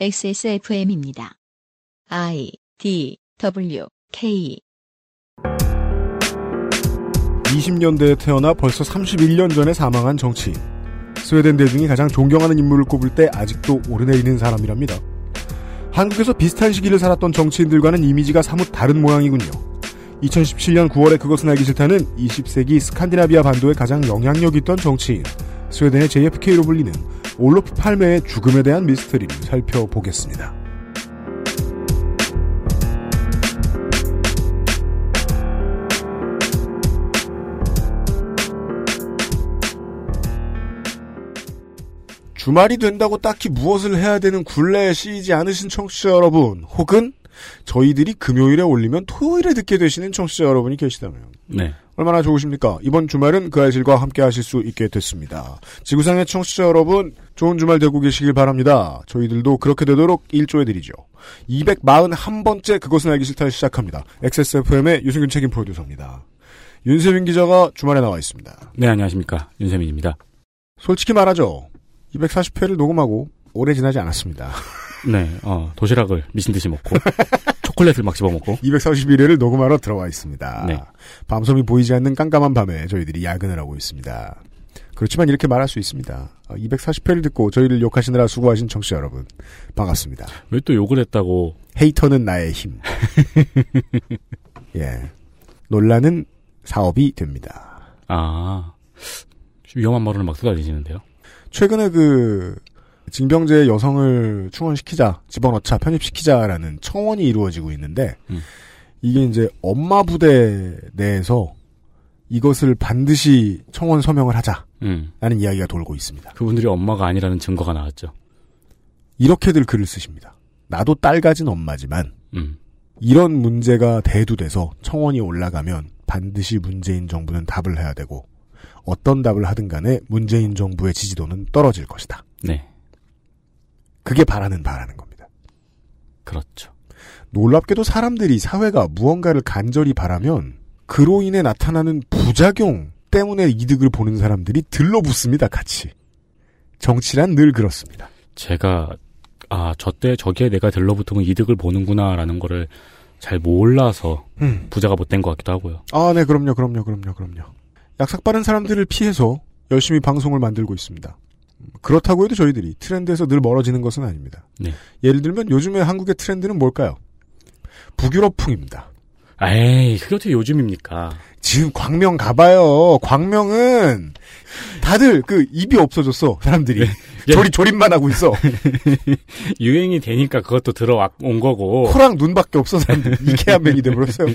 XSFM입니다. I D W K 20년대에 태어나 벌써 31년 전에 사망한 정치인. 스웨덴 대중이 가장 존경하는 인물을 꼽을 때 아직도 오르내리는 사람이랍니다. 한국에서 비슷한 시기를 살았던 정치인들과는 이미지가 사뭇 다른 모양이군요. 2017년 9월에 그것은 알기 싫다는 20세기 스칸디나비아 반도의 가장 영향력 있던 정치인, 스웨덴의 JFK로 불리는 올로프 팔메의 죽음에 대한 미스터리를 살펴보겠습니다. 주말이 된다고 딱히 무엇을 해야 되는 굴레에 씌이지 않으신 청취자 여러분, 혹은 저희들이 금요일에 올리면 토요일에 듣게 되시는 청취자 여러분이 계시다면 네. 얼마나 좋으십니까? 이번 주말은 그 알실과 함께 하실 수 있게 됐습니다. 지구상의 청취자 여러분, 좋은 주말 되고 계시길 바랍니다. 저희들도 그렇게 되도록 일조해드리죠. 241번째 그것은 알기 싫다 시작합니다. XSFM의 유승균 책임 프로듀서입니다. 윤세민 기자가 주말에 나와 있습니다. 네, 안녕하십니까. 윤세민입니다. 솔직히 말하죠. 240회를 녹음하고 오래 지나지 않았습니다. 네, 어, 도시락을 미친 듯이 먹고, 초콜릿을 막 집어 먹고, 241회를 녹음하러 들어와 있습니다. 네. 밤섬이 보이지 않는 깜깜한 밤에 저희들이 야근을 하고 있습니다. 그렇지만 이렇게 말할 수 있습니다. 240회를 듣고 저희를 욕하시느라 수고하신 청취자 여러분 반갑습니다. 왜 또 욕을 했다고, 헤이터는 나의 힘. 예. 논란은 사업이 됩니다. 아, 위험한 말을 막 쏟아지시는데요. 최근에 그 징병제에 여성을 충원시키자, 집어넣자, 편입시키자라는 청원이 이루어지고 있는데 음. 이게 이제 엄마 부대 내에서 이것을 반드시 청원 서명을 하자라는 음. 이야기가 돌고 있습니다. 그분들이 엄마가 아니라는 증거가 나왔죠. 이렇게들 글을 쓰십니다. 나도 딸 가진 엄마지만 음. 이런 문제가 대두돼서 청원이 올라가면 반드시 문재인 정부는 답을 해야 되고 어떤 답을 하든 간에 문재인 정부의 지지도는 떨어질 것이다. 네. 그게 바라는 바라는 겁니다. 그렇죠. 놀랍게도 사람들이 사회가 무언가를 간절히 바라면 그로 인해 나타나는 부작용 때문에 이득을 보는 사람들이 들러붙습니다, 같이. 정치란 늘 그렇습니다. 제가, 아, 저 때 저기에 내가 들러붙으면 이득을 보는구나라는 거를 잘 몰라서 음. 부자가 못 된 것 같기도 하고요. 아, 네, 그럼요, 그럼요, 그럼요, 그럼요. 약삭 빠른 사람들을 피해서 열심히 방송을 만들고 있습니다. 그렇다고 해도 저희들이 트렌드에서 늘 멀어지는 것은 아닙니다. 네. 예를 들면 요즘에 한국의 트렌드는 뭘까요? 북유럽풍입니다. 에이, 그게 어떻게 요즘입니까? 지금 광명 가봐요. 광명은 다들 그 입이 없어졌어. 사람들이 예. 조립 조립만 하고 있어. 유행이 되니까 그것도 들어온 거고. 코랑 눈밖에 없어. 사람들 이케아맨이 돼버렸어요.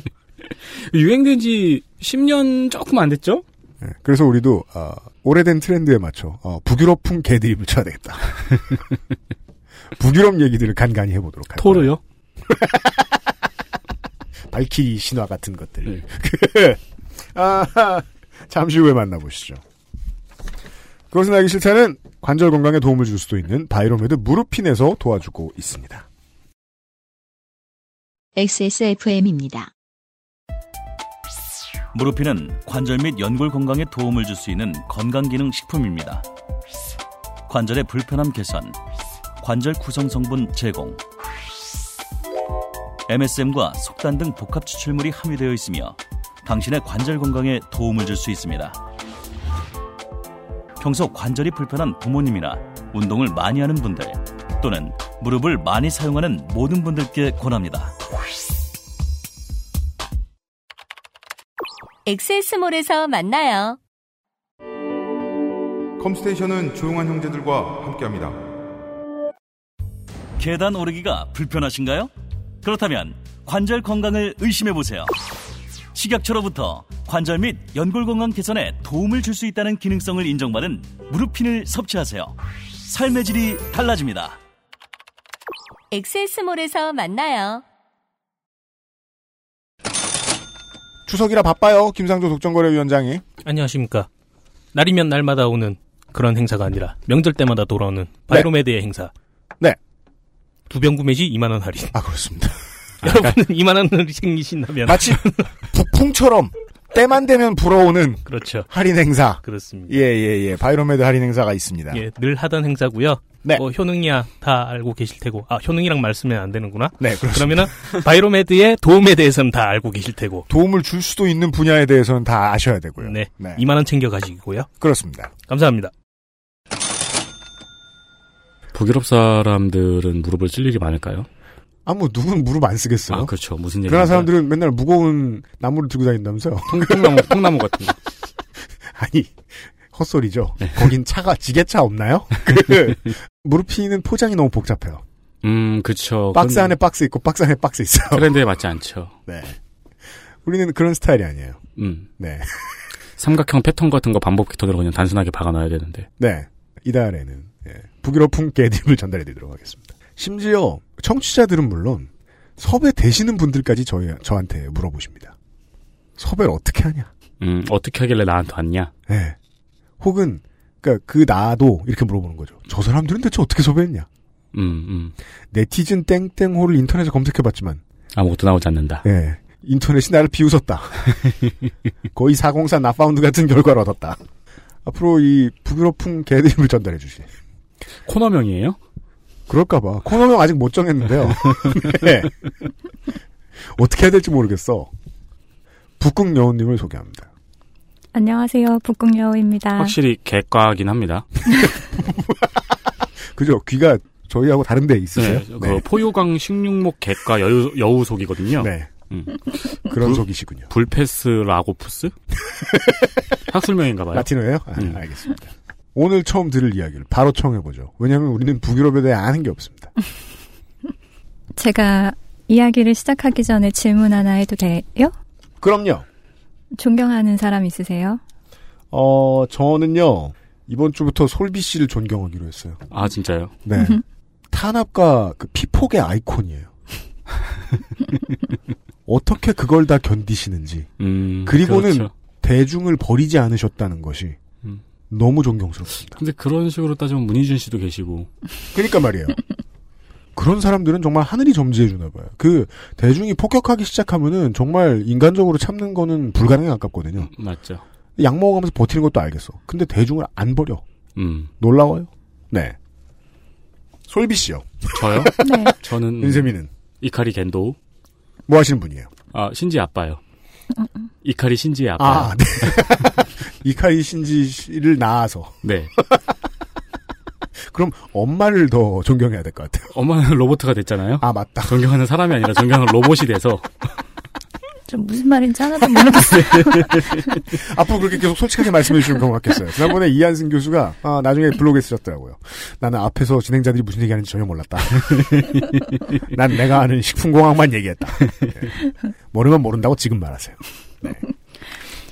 유행된 지 10년 조금 안 됐죠? 네, 그래서 우리도 어, 오래된 트렌드에 맞춰 어, 북유럽풍 개드립을 쳐야 되겠다. 북유럽 얘기들을 간간히 해보도록 할게요. 토르요? 발키리 신화 같은 것들. 네. 아, 잠시 후에 만나보시죠. 그것은 알기 싫다는 관절 건강에 도움을 줄 수도 있는 바이로메드 무릎핀에서 도와주고 있습니다. XSFM입니다. 무릎핀은 관절 및 연골 건강에 도움을 줄 수 있는 건강기능 식품입니다. 관절의 불편함 개선, 관절 구성 성분 제공, MSM과 속단 등 복합 추출물이 함유되어 있으며 당신의 관절 건강에 도움을 줄 수 있습니다. 평소 관절이 불편한 부모님이나 운동을 많이 하는 분들 또는 무릎을 많이 사용하는 모든 분들께 권합니다. 엑세스몰에서 만나요. 컴스테이션은 조용한 형제들과 함께합니다. 계단 오르기가 불편하신가요? 그렇다면 관절 건강을 의심해 보세요. 식약처로부터 관절 및 연골 건강 개선에 도움을 줄 수 있다는 기능성을 인정받은 무릎핀을 섭취하세요. 삶의 질이 달라집니다. 엑세스몰에서 만나요. 추석이라 바빠요. 김상조 독점거래위원장이. 안녕하십니까. 날이면 날마다 오는 그런 행사가 아니라 명절 때마다 돌아오는 바이로메드의 행사. 네. 두 병 구매 시 2만 원 할인. 아 그렇습니다. 여러분은 2만원 할인 생기신다면 마치 북풍처럼 때만 되면 불어오는 그렇죠. 할인 행사. 그렇습니다. 예, 예, 예. 바이로메드 할인 행사가 있습니다. 예, 늘 하던 행사고요. 네. 뭐 효능이야 다 알고 계실 테고. 아, 효능이랑 말씀면 안 되는구나. 네, 그렇습니다. 그러면은 바이로메드의 도움에 대해서는 다 알고 계실 테고. 도움을 줄 수도 있는 분야에 대해서는 다 아셔야 되고요. 네. 네. 2만 원 챙겨 가시고요. 그렇습니다. 감사합니다. 북유럽 사람들은 무릎을 쓸 일이 많을까요? 아, 뭐, 누군 무릎 안 쓰겠어요? 아, 그렇죠. 무슨 얘기 그러나 사람들은 맨날 무거운 나무를 들고 다닌다면서요? 통, 통나무, 통나무 같은 거. 아니, 헛소리죠. 네. 거긴 차가, 지게차 없나요? 그, 무릎피는 포장이 너무 복잡해요. 음, 그쵸. 박스 그건 안에 박스 있고, 박스 안에 박스 있어요. 트렌드에 맞지 않죠. 네. 우리는 그런 스타일이 아니에요. 음. 네. 삼각형 패턴 같은 거 반복 패턴으로 그냥 단순하게 박아놔야 되는데. 네. 이달에는, 예, 북유럽풍 개드립을 전달해 드리도록 하겠습니다. 심지어, 청취자들은 물론, 섭외 되시는 분들까지 저희, 저한테 물어보십니다. 섭외를 어떻게 하냐? 음, 어떻게 하길래 나한테 왔냐? 예. 혹은, 그니까 그 나도 이렇게 물어보는 거죠. 저 사람들은 대체 어떻게 섭외했냐? 음, 음. 네티즌 땡땡호를 인터넷에 검색해봤지만, 아무것도 나오지 않는다. 예. 인터넷이 나를 비웃었다. 거의 404 나파운드 같은 결과를 얻었다. 앞으로 이 북유럽풍 개드립을 전달해 주시. 코너명이에요? 그럴까봐. 코너명 아직 못 정했는데요. 네. 어떻게 해야 될지 모르겠어. 북극 여우님을 소개합니다. 안녕하세요. 북극 여우입니다. 확실히 개과긴 합니다. 그죠? 귀가 저희하고 다른 데 있으세요? 네, 그 포유강 식육목 개과 여우, 여우 속이거든요. 네. 음. 그런 불- 속이시군요. 불페스 라고푸스? 학술명인가 봐요. 라틴어예요? 아, 음. 알겠습니다. 오늘 처음 들을 이야기를 바로 청해보죠. 왜냐하면 우리는 북유럽에 대해 아는 게 없습니다. 제가 이야기를 시작하기 전에 질문 하나 해도 돼요? 그럼요. 존경하는 사람 있으세요? 어, 저는요, 이번 주부터 솔비 씨를 존경하기로 했어요. 아, 진짜요? 네. 탄압과 그 피폭의 아이콘이에요. 어떻게 그걸 다 견디시는지, 음. 그리고는 그렇죠. 대중을 버리지 않으셨다는 것이 음. 너무 존경스럽습니다. 근데 그런 식으로 따지면 문희준 씨도 계시고. 그러니까 말이에요. 그런 사람들은 정말 하늘이 점지해 주나 봐요. 그 대중이 폭격하기 시작하면은 정말 인간적으로 참는 거는 불가능에 가깝거든요. 맞죠. 약 먹어가면서 버티는 것도 알겠어. 근데 대중을 안 버려. 음. 놀라워요? 네. 솔비 씨요. 저요? 네. 저는 윤세민은 이카리 겐도. 뭐 하시는 분이에요? 아, 신지 아빠요. 이카리 신지의 아빠. 아, 네. 이카이 신지 씨를 낳아서. 네. 그럼 엄마를 더 존경해야 될 것 같아요. 엄마는 로봇가 됐잖아요. 아, 맞다. 존경하는 사람이 아니라 존경하는 로봇이 돼서. 좀 무슨 말인지 하나도 모르겠어요. 앞으로 그렇게 계속 솔직하게 말씀해 주시면 고맙겠어요. 지난번에 이한승 교수가 아, 나중에 블로그에 쓰셨더라고요. 나는 앞에서 진행자들이 무슨 얘기하는지 전혀 몰랐다. 난 내가 아는 식품공학만 얘기했다. 네. 모르면 모른다고 지금 말하세요.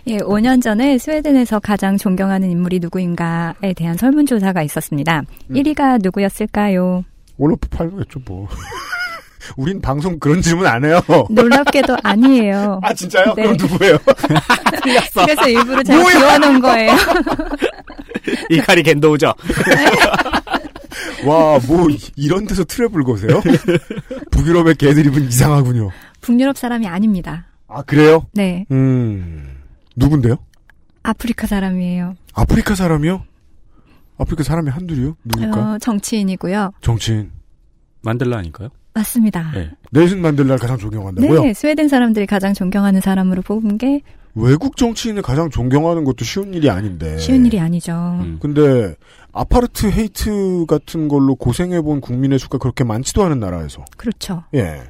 예, 5년 전에 스웨덴에서 가장 존경하는 인물이 누구인가에 대한 설문조사가 있었습니다. 음. 1위가 누구였을까요? 올로프 팔로겠죠 뭐. 우린 방송 그런 질문 안 해요. 놀랍게도 아니에요. 아 진짜요? 네. 그럼 누구예요? 그래서 일부러 제가 뭐야? 비워놓은 거예요. 이카리 겐도우죠. 와, 뭐 이런 데서 트랩을 거세요? 북유럽의 개드립은 이상하군요. 북유럽 사람이 아닙니다. 아 그래요? 네, 음 누군데요? 아프리카 사람이에요. 아프리카 사람이요? 아프리카 사람이 한둘이요? 누굴까? 어, 정치인이고요. 정치인. 만델라 아닐까요? 맞습니다. 네. 넬슨 만델라를 가장 존경한다고요? 네, 스웨덴 사람들이 가장 존경하는 사람으로 뽑은 게 외국 정치인을 가장 존경하는 것도 쉬운 일이 아닌데. 쉬운 일이 아니죠. 음. 근데 아파르트 헤이트 같은 걸로 고생해본 국민의 수가 그렇게 많지도 않은 나라에서. 그렇죠. 예.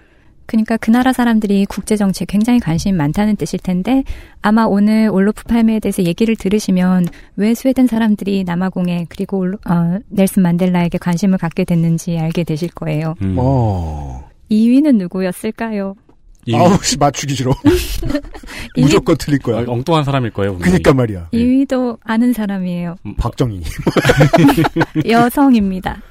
그러니까 그 나라 사람들이 국제 정치에 굉장히 관심이 많다는 뜻일 텐데 아마 오늘 올로프 팔메에 대해서 얘기를 들으시면 왜 스웨덴 사람들이 남아공에 그리고 올로- 어, 넬슨 만델라에게 관심을 갖게 됐는지 알게 되실 거예요. 음. 어. 2위는 누구였을까요? 이- 아우, 씨, 맞추기 싫어. 무조건 틀릴 아, 거야. 엉뚱한 사람일 거예요. 분명히. 그니까 말이야. 2위도 아는 사람이에요. 박정희. 여성입니다.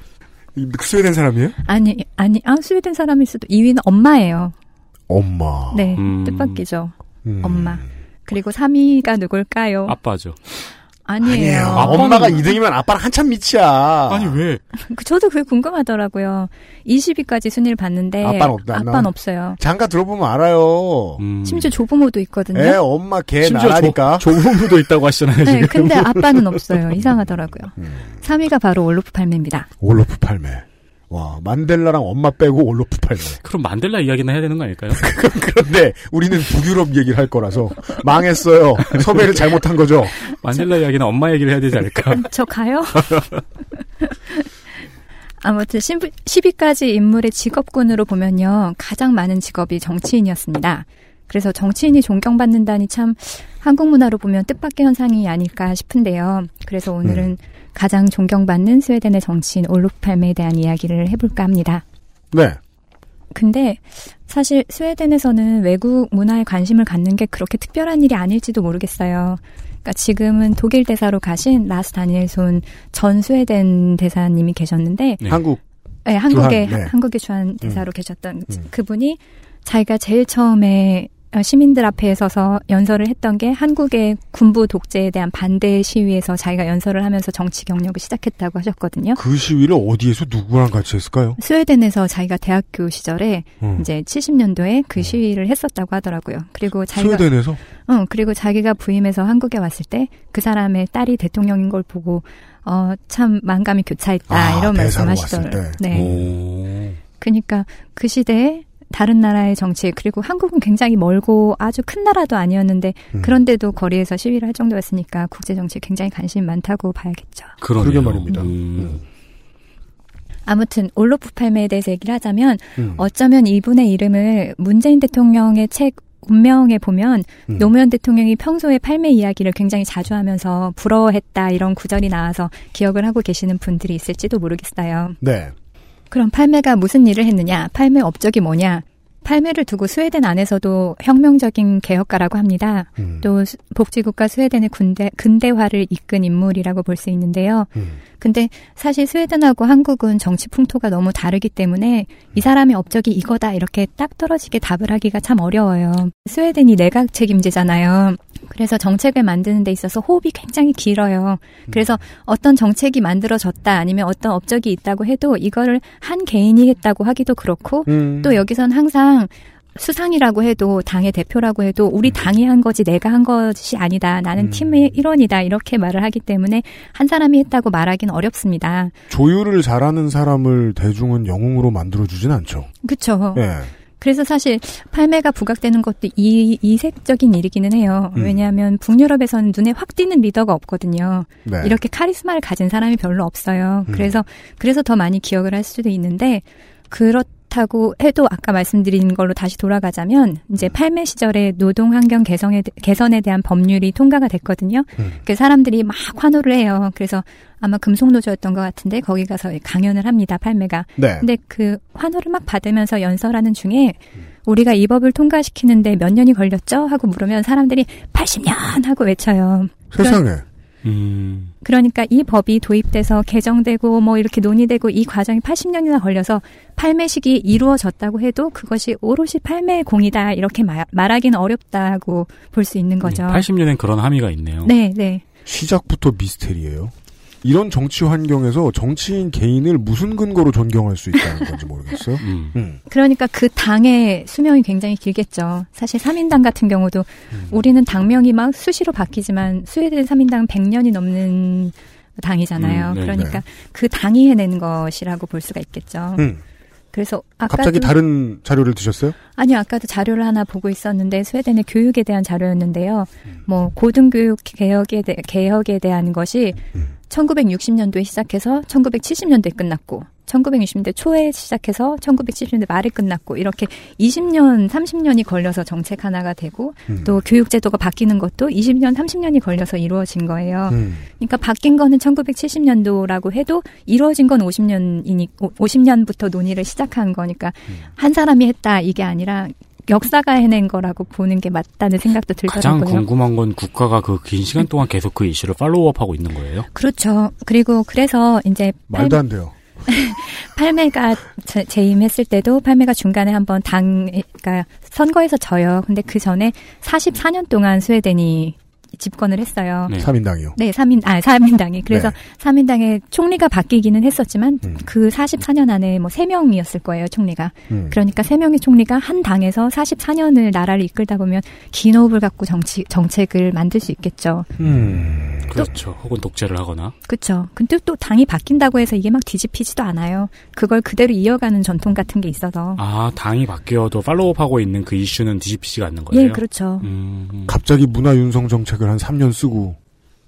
이 스웨덴 사람이에요? 아니 아니 아 스웨덴 사람일 수도 2위는 엄마예요. 엄마. 네, 음. 뜻밖이죠. 음. 엄마. 그리고 3위가 누굴까요? 아빠죠. 아니에요. 아, 엄마가 2등이면 아빠랑 한참 밑이야. 아니 왜? 그- 저도 그게 궁금하더라고요. 20위까지 순위를 봤는데 아빠는 없- 안 나와? 아빠는 없어요. 잠깐 들어보면 알아요. 음. 심지어 조부모도 있거든요. 애 엄마 걔 나라니까. 조, 조부모도 있다고 하시잖아요 네, 지금. 근데 아빠는 없어요. 이상하더라고요. 음. 3위가 바로 올로프 팔매입니다. 올로프 팔매. 와 만델라랑 엄마 빼고 올로프 팔매. 그럼 만델라 이야기나 해야 되는 거 아닐까요? 그런데 우리는 북유럽 얘기를 할 거라서 망했어요. 섭외를 잘못한 거죠. 만델라 이야기는 엄마 얘기를 해야 되지 않을까? 저 가요? 아무튼 10위까지 인물의 직업군으로 보면요. 가장 많은 직업이 정치인이었습니다. 그래서 정치인이 존경받는다니 참 한국 문화로 보면 뜻밖의 현상이 아닐까 싶은데요. 그래서 오늘은 가장 존경받는 스웨덴의 정치인 올로프 팔메에 대한 이야기를 해볼까 합니다. 네. 근데 사실 스웨덴에서는 외국 문화에 관심을 갖는 게 그렇게 특별한 일이 아닐지도 모르겠어요. 그러니까 지금은 독일 대사로 가신 라스 다니엘손 전 스웨덴 대사님이 계셨는데 네. 한국 네, 한국에 주한, 네. 한국의 주한 대사로 계셨던 음. 그분이 자기가 제일 처음에 어, 시민들 앞에 서서 연설을 했던 게 한국의 군부 독재에 대한 반대 시위에서 자기가 연설을 하면서 정치 경력을 시작했다고 하셨거든요. 그 시위를 어디에서 누구랑 같이 했을까요? 스웨덴에서 자기가 대학교 시절에 음. 이제 70년도에 그 시위를 했었다고 하더라고요. 그리고 자기가 스웨덴에서 어, 그리고 자기가 부임해서 한국에 왔을 때 그 사람의 딸이 대통령인 걸 보고 어, 참 만감이 교차했다 아, 이런 말씀하시더라고요. 네. 오. 그러니까 그 시대에 다른 나라의 정치 그리고 한국은 굉장히 멀고 아주 큰 나라도 아니었는데 음. 그런데도 거리에서 시위를 할 정도였으니까 국제 정치에 굉장히 관심이 많다고 봐야겠죠. 그러네요. 그러게 말입니다. 음. 아무튼 올로프 팔메에 대해서 얘기를 하자면 음. 어쩌면 이분의 이름을 문재인 대통령의 책 운명에 보면 음. 노무현 대통령이 평소에 팔메 이야기를 굉장히 자주 하면서 부러워했다 이런 구절이 나와서 기억을 하고 계시는 분들이 있을지도 모르겠어요. 네. 그럼 팔메가 무슨 일을 했느냐? 팔메 업적이 뭐냐? 팔메를 두고 스웨덴 안에서도 혁명적인 개혁가라고 합니다. 음. 또 스- 복지국가 스웨덴의 군대, 근대화를 이끈 인물이라고 볼 수 있는데요. 음. 근데 사실 스웨덴하고 한국은 정치 풍토가 너무 다르기 때문에 이 사람의 업적이 이거다 이렇게 딱 떨어지게 답을 하기가 참 어려워요. 스웨덴이 내각 책임제잖아요. 그래서 정책을 만드는 데 있어서 호흡이 굉장히 길어요. 그래서 어떤 정책이 만들어졌다 아니면 어떤 업적이 있다고 해도 이거를 한 개인이 했다고 하기도 그렇고 음. 또 여기선 항상 수상이라고 해도 당의 대표라고 해도 우리 당이 한 거지 내가 한 것이 아니다. 나는 음. 팀의 일원이다. 이렇게 말을 하기 때문에 한 사람이 했다고 말하기는 어렵습니다. 조율을 잘하는 사람을 대중은 영웅으로 만들어 주진 않죠. 그렇죠. 예. 그래서 사실 팔매가 부각되는 것도 이, 이색적인 일이기는 해요. 음. 왜냐하면 북유럽에서는 눈에 확 띄는 리더가 없거든요. 네. 이렇게 카리스마를 가진 사람이 별로 없어요. 음. 그래서 그래서 더 많이 기억을 할 수도 있는데 그렇 다고 해도 아까 말씀드린 걸로 다시 돌아가자면 이제 팔매 시절에 노동 환경 개선에 개선에 대한 법률이 통과가 됐거든요. 음. 그 사람들이 막 환호를 해요. 그래서 아마 금속노조였던 것 같은데 거기 가서 강연을 합니다. 팔매가. 네. 근데 그 환호를 막 받으면서 연설하는 중에 우리가 이 법을 통과시키는데 몇 년이 걸렸죠? 하고 물으면 사람들이 80년 하고 외쳐요. 세상에. 음. 그러니까 이 법이 도입돼서 개정되고 뭐 이렇게 논의되고 이 과정이 80년이나 걸려서 팔매식이 이루어졌다고 해도 그것이 오롯이 팔매의 공이다 이렇게 말, 말하기는 어렵다고 볼 수 있는 거죠. 80년엔 그런 함의가 있네요. 네, 네. 시작부터 미스테리예요. 이런 정치 환경에서 정치인 개인을 무슨 근거로 존경할 수 있다는 건지 모르겠어요. 음. 음. 그러니까 그 당의 수명이 굉장히 길겠죠. 사실 3인당 같은 경우도 음. 우리는 당명이 막 수시로 바뀌지만 스웨덴 3인당은 100년이 넘는 당이잖아요. 음, 네, 그러니까 그 당이 해낸 것이라고 볼 수가 있겠죠. 음. 그래서 아까도 갑자기 다른 자료를 드셨어요? 아니요, 아까도 자료를 하나 보고 있었는데 스웨덴의 교육에 대한 자료였는데요. 음. 뭐 고등교육 개혁에 대, 개혁에 대한 것이 음. 1960년도에 시작해서 1970년대에 끝났고 1960년대 초에 시작해서 1970년대 말에 끝났고 이렇게 20년, 30년이 걸려서 정책 하나가 되고 음. 또 교육 제도가 바뀌는 것도 20년, 30년이 걸려서 이루어진 거예요. 음. 그러니까 바뀐 거는 1970년도라고 해도 이루어진 건 50년이니 50년부터 논의를 시작한 거니까 음. 한 사람이 했다 이게 아니라 역사가 해낸 거라고 보는 게 맞다는 생각도 가장 들더라고요. 궁금한 건 국가가 그 긴 시간 동안 계속 그 이슈를 팔로우업하고 있는 거예요. 그렇죠. 그리고 그래서 이제 말도 안 돼요. 팔매가 재- 재임했을 때도 팔매가 중간에 한번 당, 그러니까 선거에서 져요. 근데 그 전에 44년 동안 스웨덴이 집권을 했어요. 네. 3인당이요. 네, 3인, 아, 3인당이. 그래서 네. 3인당의 총리가 바뀌기는 했었지만, 음. 그 44년 안에 뭐 3명이었을 거예요, 총리가. 음. 그러니까 3명의 총리가 한 당에서 44년을 나라를 이끌다 보면 긴 호흡을 갖고 정치, 정책을 만들 수 있겠죠. 음. 그렇죠. 혹은 독재를 하거나. 그쵸. 근데 또 당이 바뀐다고 해서 이게 막 뒤집히지도 않아요. 그걸 그대로 이어가는 전통 같은 게 있어서. 아, 당이 바뀌어도 팔로우하고 있는 그 이슈는 뒤집히지가 않는 거예요. 예, 그렇죠. 음, 갑자기 문화 윤성 정책을 한 3년 쓰고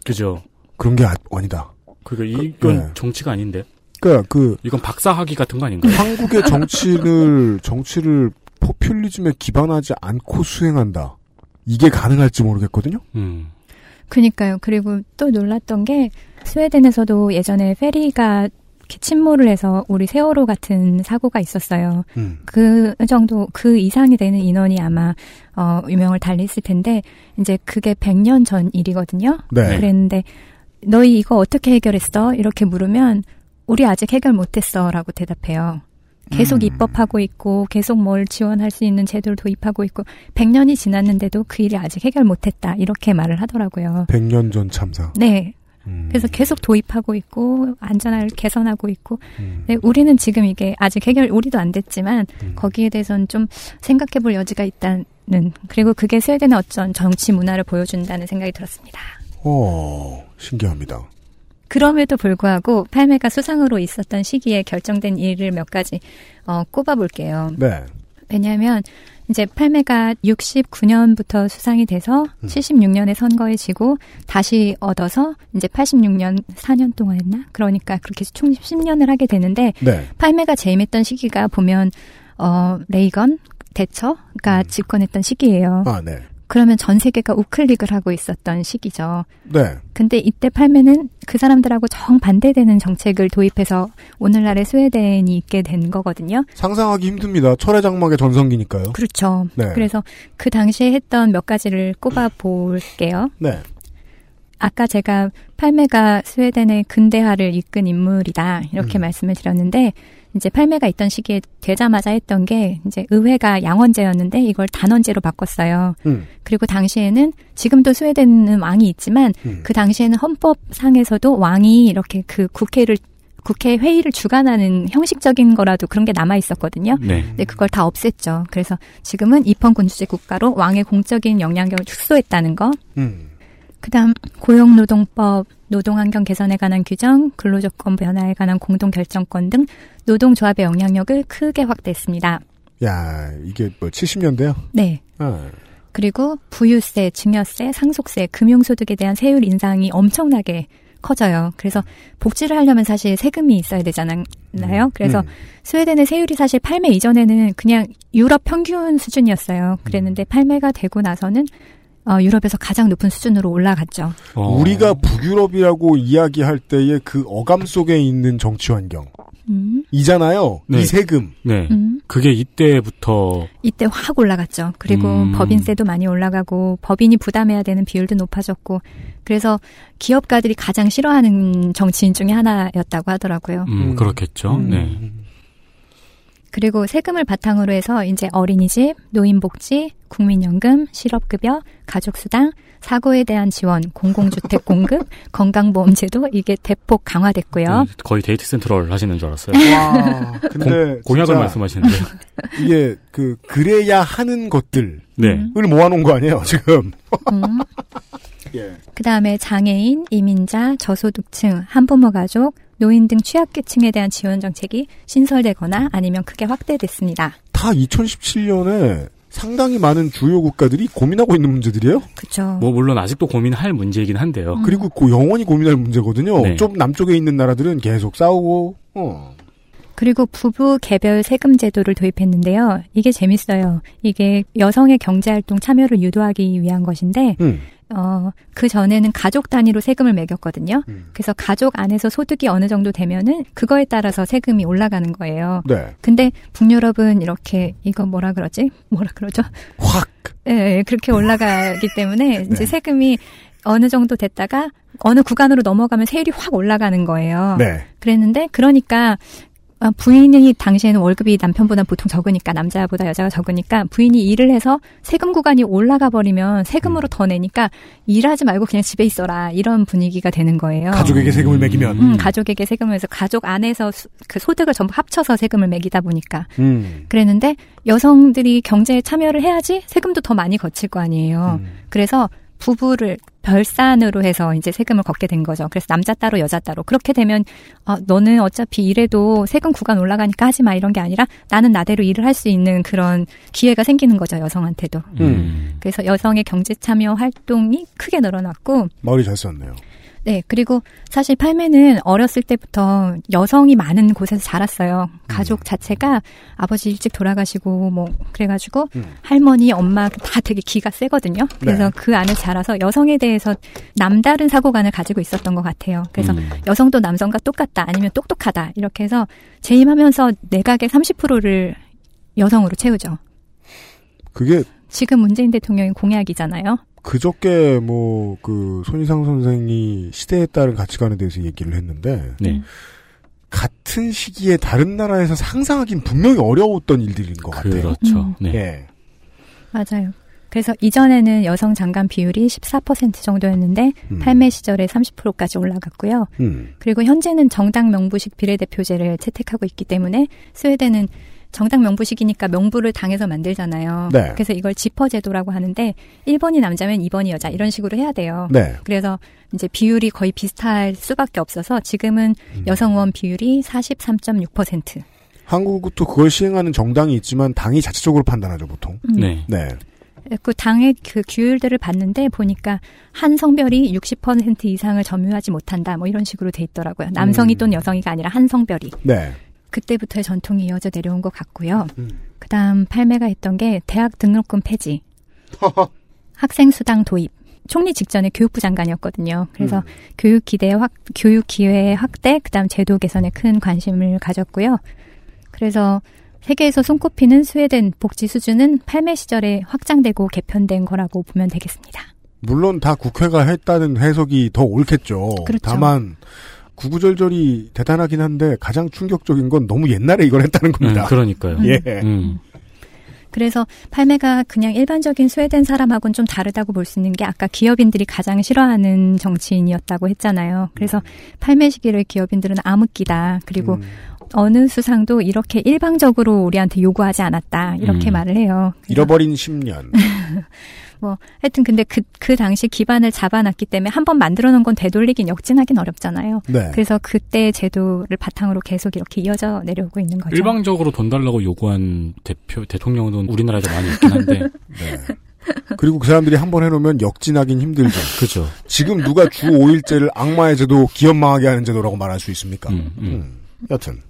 그죠. 그런 게 아- 아니다. 그게 이건 네. 정치가 아닌데. 그러니까 그 이건 박사학위 같은 거 아닌가요? 한국의 정치를 정치를 포퓰리즘에 기반하지 않고 수행한다. 이게 가능할지 모르겠거든요. 음. 그니까요. 그리고 또 놀랐던 게 스웨덴에서도 예전에 페리가 이렇게 침몰을 해서 우리 세월호 같은 사고가 있었어요. 음. 그 정도 그 이상이 되는 인원이 아마 어 유명을 달렸을 텐데 이제 그게 100년 전 일이거든요. 네. 그랬는데 너희 이거 어떻게 해결했어? 이렇게 물으면 우리 아직 해결 못했어라고 대답해요. 계속 음. 입법하고 있고 계속 뭘 지원할 수 있는 제도를 도입하고 있고 100년이 지났는데도 그 일이 아직 해결 못했다 이렇게 말을 하더라고요. 100년 전 참사. 네, 음. 그래서 계속 도입하고 있고 안전을 개선하고 있고 음. 네, 우리는 지금 이게 아직 해결 우리도 안 됐지만 음. 거기에 대해서는 좀 생각해볼 여지가 있다는 그리고 그게 스웨덴의 어쩐 정치 문화를 보여준다는 생각이 들었습니다. 어, 신기합니다. 그럼에도 불구하고 팔메가 수상으로 있었던 시기에 결정된 일을 몇 가지 어, 꼽아볼게요. 네. 왜냐하면 이제 팔메가 69년부터 수상이 돼서 음. 76년에 선거에 지고 다시 얻어서 이제 86년 4년 동안 했나? 그러니까 그렇게 총 10년을 하게 되는데 네. 팔메가 재임했던 시기가 보면 어 레이건 대처가 집권했던 시기예요. 아, 네. 그러면 전 세계가 우클릭을 하고 있었던 시기죠. 네. 근데 이때 팔메는 그 사람들하고 정반대되는 정책을 도입해서 오늘날의 스웨덴이 있게 된 거거든요. 상상하기 힘듭니다. 철의 장막의 전성기니까요. 그렇죠. 네. 그래서 그 당시에 했던 몇 가지를 꼽아 볼게요. 네. 아까 제가 팔메가 스웨덴의 근대화를 이끈 인물이다 이렇게 음. 말씀을 드렸는데 이제 팔메가 있던 시기에 되자마자 했던 게 이제 의회가 양원제였는데 이걸 단원제로 바꿨어요. 음. 그리고 당시에는 지금도 스웨덴은 왕이 있지만 음. 그 당시에는 헌법상에서도 왕이 이렇게 그 국회를 국회 회의를 주관하는 형식적인 거라도 그런 게 남아 있었거든요. 네. 근데 그걸 다 없앴죠. 그래서 지금은 입헌 군주제 국가로 왕의 공적인 영향력을 축소했다는 거. 음. 그다음 고용노동법, 노동환경 개선에 관한 규정, 근로조건 변화에 관한 공동결정권 등 노동조합의 영향력을 크게 확대했습니다. 야, 이게 뭐 70년대요? 네. 아. 그리고 부유세, 증여세, 상속세, 금융소득에 대한 세율 인상이 엄청나게 커져요. 그래서 복지를 하려면 사실 세금이 있어야 되잖아요. 그래서 음. 스웨덴의 세율이 사실 팔매 이전에는 그냥 유럽 평균 수준이었어요. 그랬는데 팔매가 되고 나서는 어, 유럽에서 가장 높은 수준으로 올라갔죠. 어. 우리가 북유럽이라고 이야기할 때의 그 어감 속에 있는 정치 환경. 음, 이잖아요. 네. 이 세금. 네. 음. 그게 이때부터 이때 확 올라갔죠. 그리고 음. 법인세도 많이 올라가고 법인이 부담해야 되는 비율도 높아졌고 그래서 기업가들이 가장 싫어하는 정치인 중에 하나였다고 하더라고요. 음, 음. 그렇겠죠. 음. 네. 그리고 세금을 바탕으로 해서 이제 어린이집, 노인복지, 국민연금, 실업급여, 가족수당, 사고에 대한 지원, 공공주택 공급, 건강보험제도 이게 대폭 강화됐고요. 네, 거의 데이트 센트럴 하시는 줄 알았어요. 와. 근데 공, 약을 말씀하시는데. 이게 그 그래야 하는 것들을 네. 음. 모아놓은 거 아니에요 지금. 음. 예. 그 다음에 장애인, 이민자, 저소득층, 한부모 가족, 노인 등 취약계층에 대한 지원 정책이 신설되거나 아니면 크게 확대됐습니다. 다 2017년에 상당히 많은 주요 국가들이 고민하고 있는 문제들이에요. 그렇죠. 뭐 물론 아직도 고민할 문제이긴 한데요. 음. 그리고 그 영원히 고민할 문제거든요. 네. 좀 남쪽에 있는 나라들은 계속 싸우고. 어. 그리고 부부 개별 세금 제도를 도입했는데요. 이게 재밌어요. 이게 여성의 경제활동 참여를 유도하기 위한 것인데, 음. 어, 그 전에는 가족 단위로 세금을 매겼거든요. 음. 그래서 가족 안에서 소득이 어느 정도 되면은 그거에 따라서 세금이 올라가는 거예요. 네. 근데 북유럽은 이렇게 이거 뭐라 그러지? 뭐라 그러죠? 확. 예, 예, 그렇게 올라가기 때문에 이제 네. 세금이 어느 정도 됐다가 어느 구간으로 넘어가면 세율이 확 올라가는 거예요. 네. 그랬는데 그러니까 아, 부인이 당시에는 월급이 남편보다 보통 적으니까 남자보다 여자가 적으니까 부인이 일을 해서 세금 구간이 올라가 버리면 세금으로 더 내니까 일하지 말고 그냥 집에 있어라 이런 분위기가 되는 거예요. 가족에게 세금을 매기면. 음, 가족에게 세금을 해서 가족 안에서 수- 그 소득을 전부 합쳐서 세금을 매기다 보니까 음. 그랬는데 여성들이 경제에 참여를 해야지 세금도 더 많이 거칠 거 아니에요. 음. 그래서 부부를 별산으로 해서 이제 세금을 걷게 된 거죠. 그래서 남자 따로 여자 따로 그렇게 되면 아, 너는 어차피 일해도 세금 구간 올라가니까 하지 마 이런 게 아니라 나는 나대로 일을 할 수 있는 그런 기회가 생기는 거죠 여성한테도. 음. 그래서 여성의 경제 참여 활동이 크게 늘어났고 머리 잘 썼네요. 네, 그리고 사실 팔매는 어렸을 때부터 여성이 많은 곳에서 자랐어요. 가족 자체가 아버지 일찍 돌아가시고 뭐 그래가지고 음. 할머니, 엄마 다 되게 기가 세거든요. 그래서 네. 그 안에 자라서 여성에 대해서 남다른 사고관을 가지고 있었던 것 같아요. 그래서 음. 여성도 남성과 똑같다, 아니면 똑똑하다 이렇게 해서 재임하면서 내각의 30%를 여성으로 채우죠. 그게 지금 문재인 대통령이 공약이잖아요. 그저께 뭐 그 손희상 선생이 시대에 따른 가치관에 대해서 얘기를 했는데 네. 같은 시기에 다른 나라에서 상상하긴 분명히 어려웠던 일들인 것 같아요. 그렇죠. 음. 네. 예. 맞아요. 그래서 이전에는 여성 장관 비율이 14% 정도였는데 음. 팔매 시절에 30%까지 올라갔고요. 음. 그리고 현재는 정당 명부식 비례대표제를 채택하고 있기 때문에 스웨덴은 정당 명부식이니까 명부를 당에서 만들잖아요. 네. 그래서 이걸 지퍼 제도라고 하는데 1번이 남자면 2번이 여자 이런 식으로 해야 돼요. 네. 그래서 이제 비율이 거의 비슷할 수밖에 없어서 지금은 음. 여성 의원 비율이 43.6%. 한국도 그걸 시행하는 정당이 있지만 당이 자체적으로 판단하죠 보통. 음. 네. 네. 그 당의 그 규율들을 봤는데 보니까 한 성별이 60% 이상을 점유하지 못한다 뭐 이런 식으로 돼 있더라고요. 남성이 음. 또는 여성이가 아니라 한 성별이. 네. 그때부터의 전통이 이어져 내려온 것 같고요. 음. 그다음 팔매가 했던 게 대학 등록금 폐지, 학생 수당 도입. 총리 직전에 교육부 장관이었거든요. 그래서 음. 교육 기대 확 교육 기회 확대, 그다음 제도 개선에 큰 관심을 가졌고요. 그래서 세계에서 손꼽히는 스웨덴 복지 수준은 팔매 시절에 확장되고 개편된 거라고 보면 되겠습니다. 물론 다 국회가 했다는 해석이 더 옳겠죠. 그렇죠. 다만 구구절절이 대단하긴 한데 가장 충격적인 건 너무 옛날에 이걸 했다는 음, 겁니다. 그러니까요. 예. 음. 그래서 팔매가 그냥 일반적인 스웨덴 사람하고는 좀 다르다고 볼 수 있는 게 아까 기업인들이 가장 싫어하는 정치인이었다고 했잖아요. 그래서 팔매 시기를 기업인들은 암흑기다. 그리고 음, 어느 수상도 이렇게 일방적으로 우리한테 요구하지 않았다. 이렇게 음. 말을 해요. 잃어버린 10년. 뭐 하여튼 근데 그, 그 당시 기반을 잡아놨기 때문에 한 번 만들어 놓은 건 되돌리긴 역진하긴 어렵잖아요. 네. 그래서 그때 제도를 바탕으로 계속 이렇게 이어져 내려오고 있는 거죠. 일방적으로 돈 달라고 요구한 대표 대통령은 우리나라에도 많이 있긴 한데 네. 그리고 그 사람들이 한 번 해놓으면 역진하긴 힘들죠. 그죠. 지금 누가 주 5일제를 악마의 제도, 기업 망하게 하는 제도라고 말할 수 있습니까? 음, 음. 음. 여튼.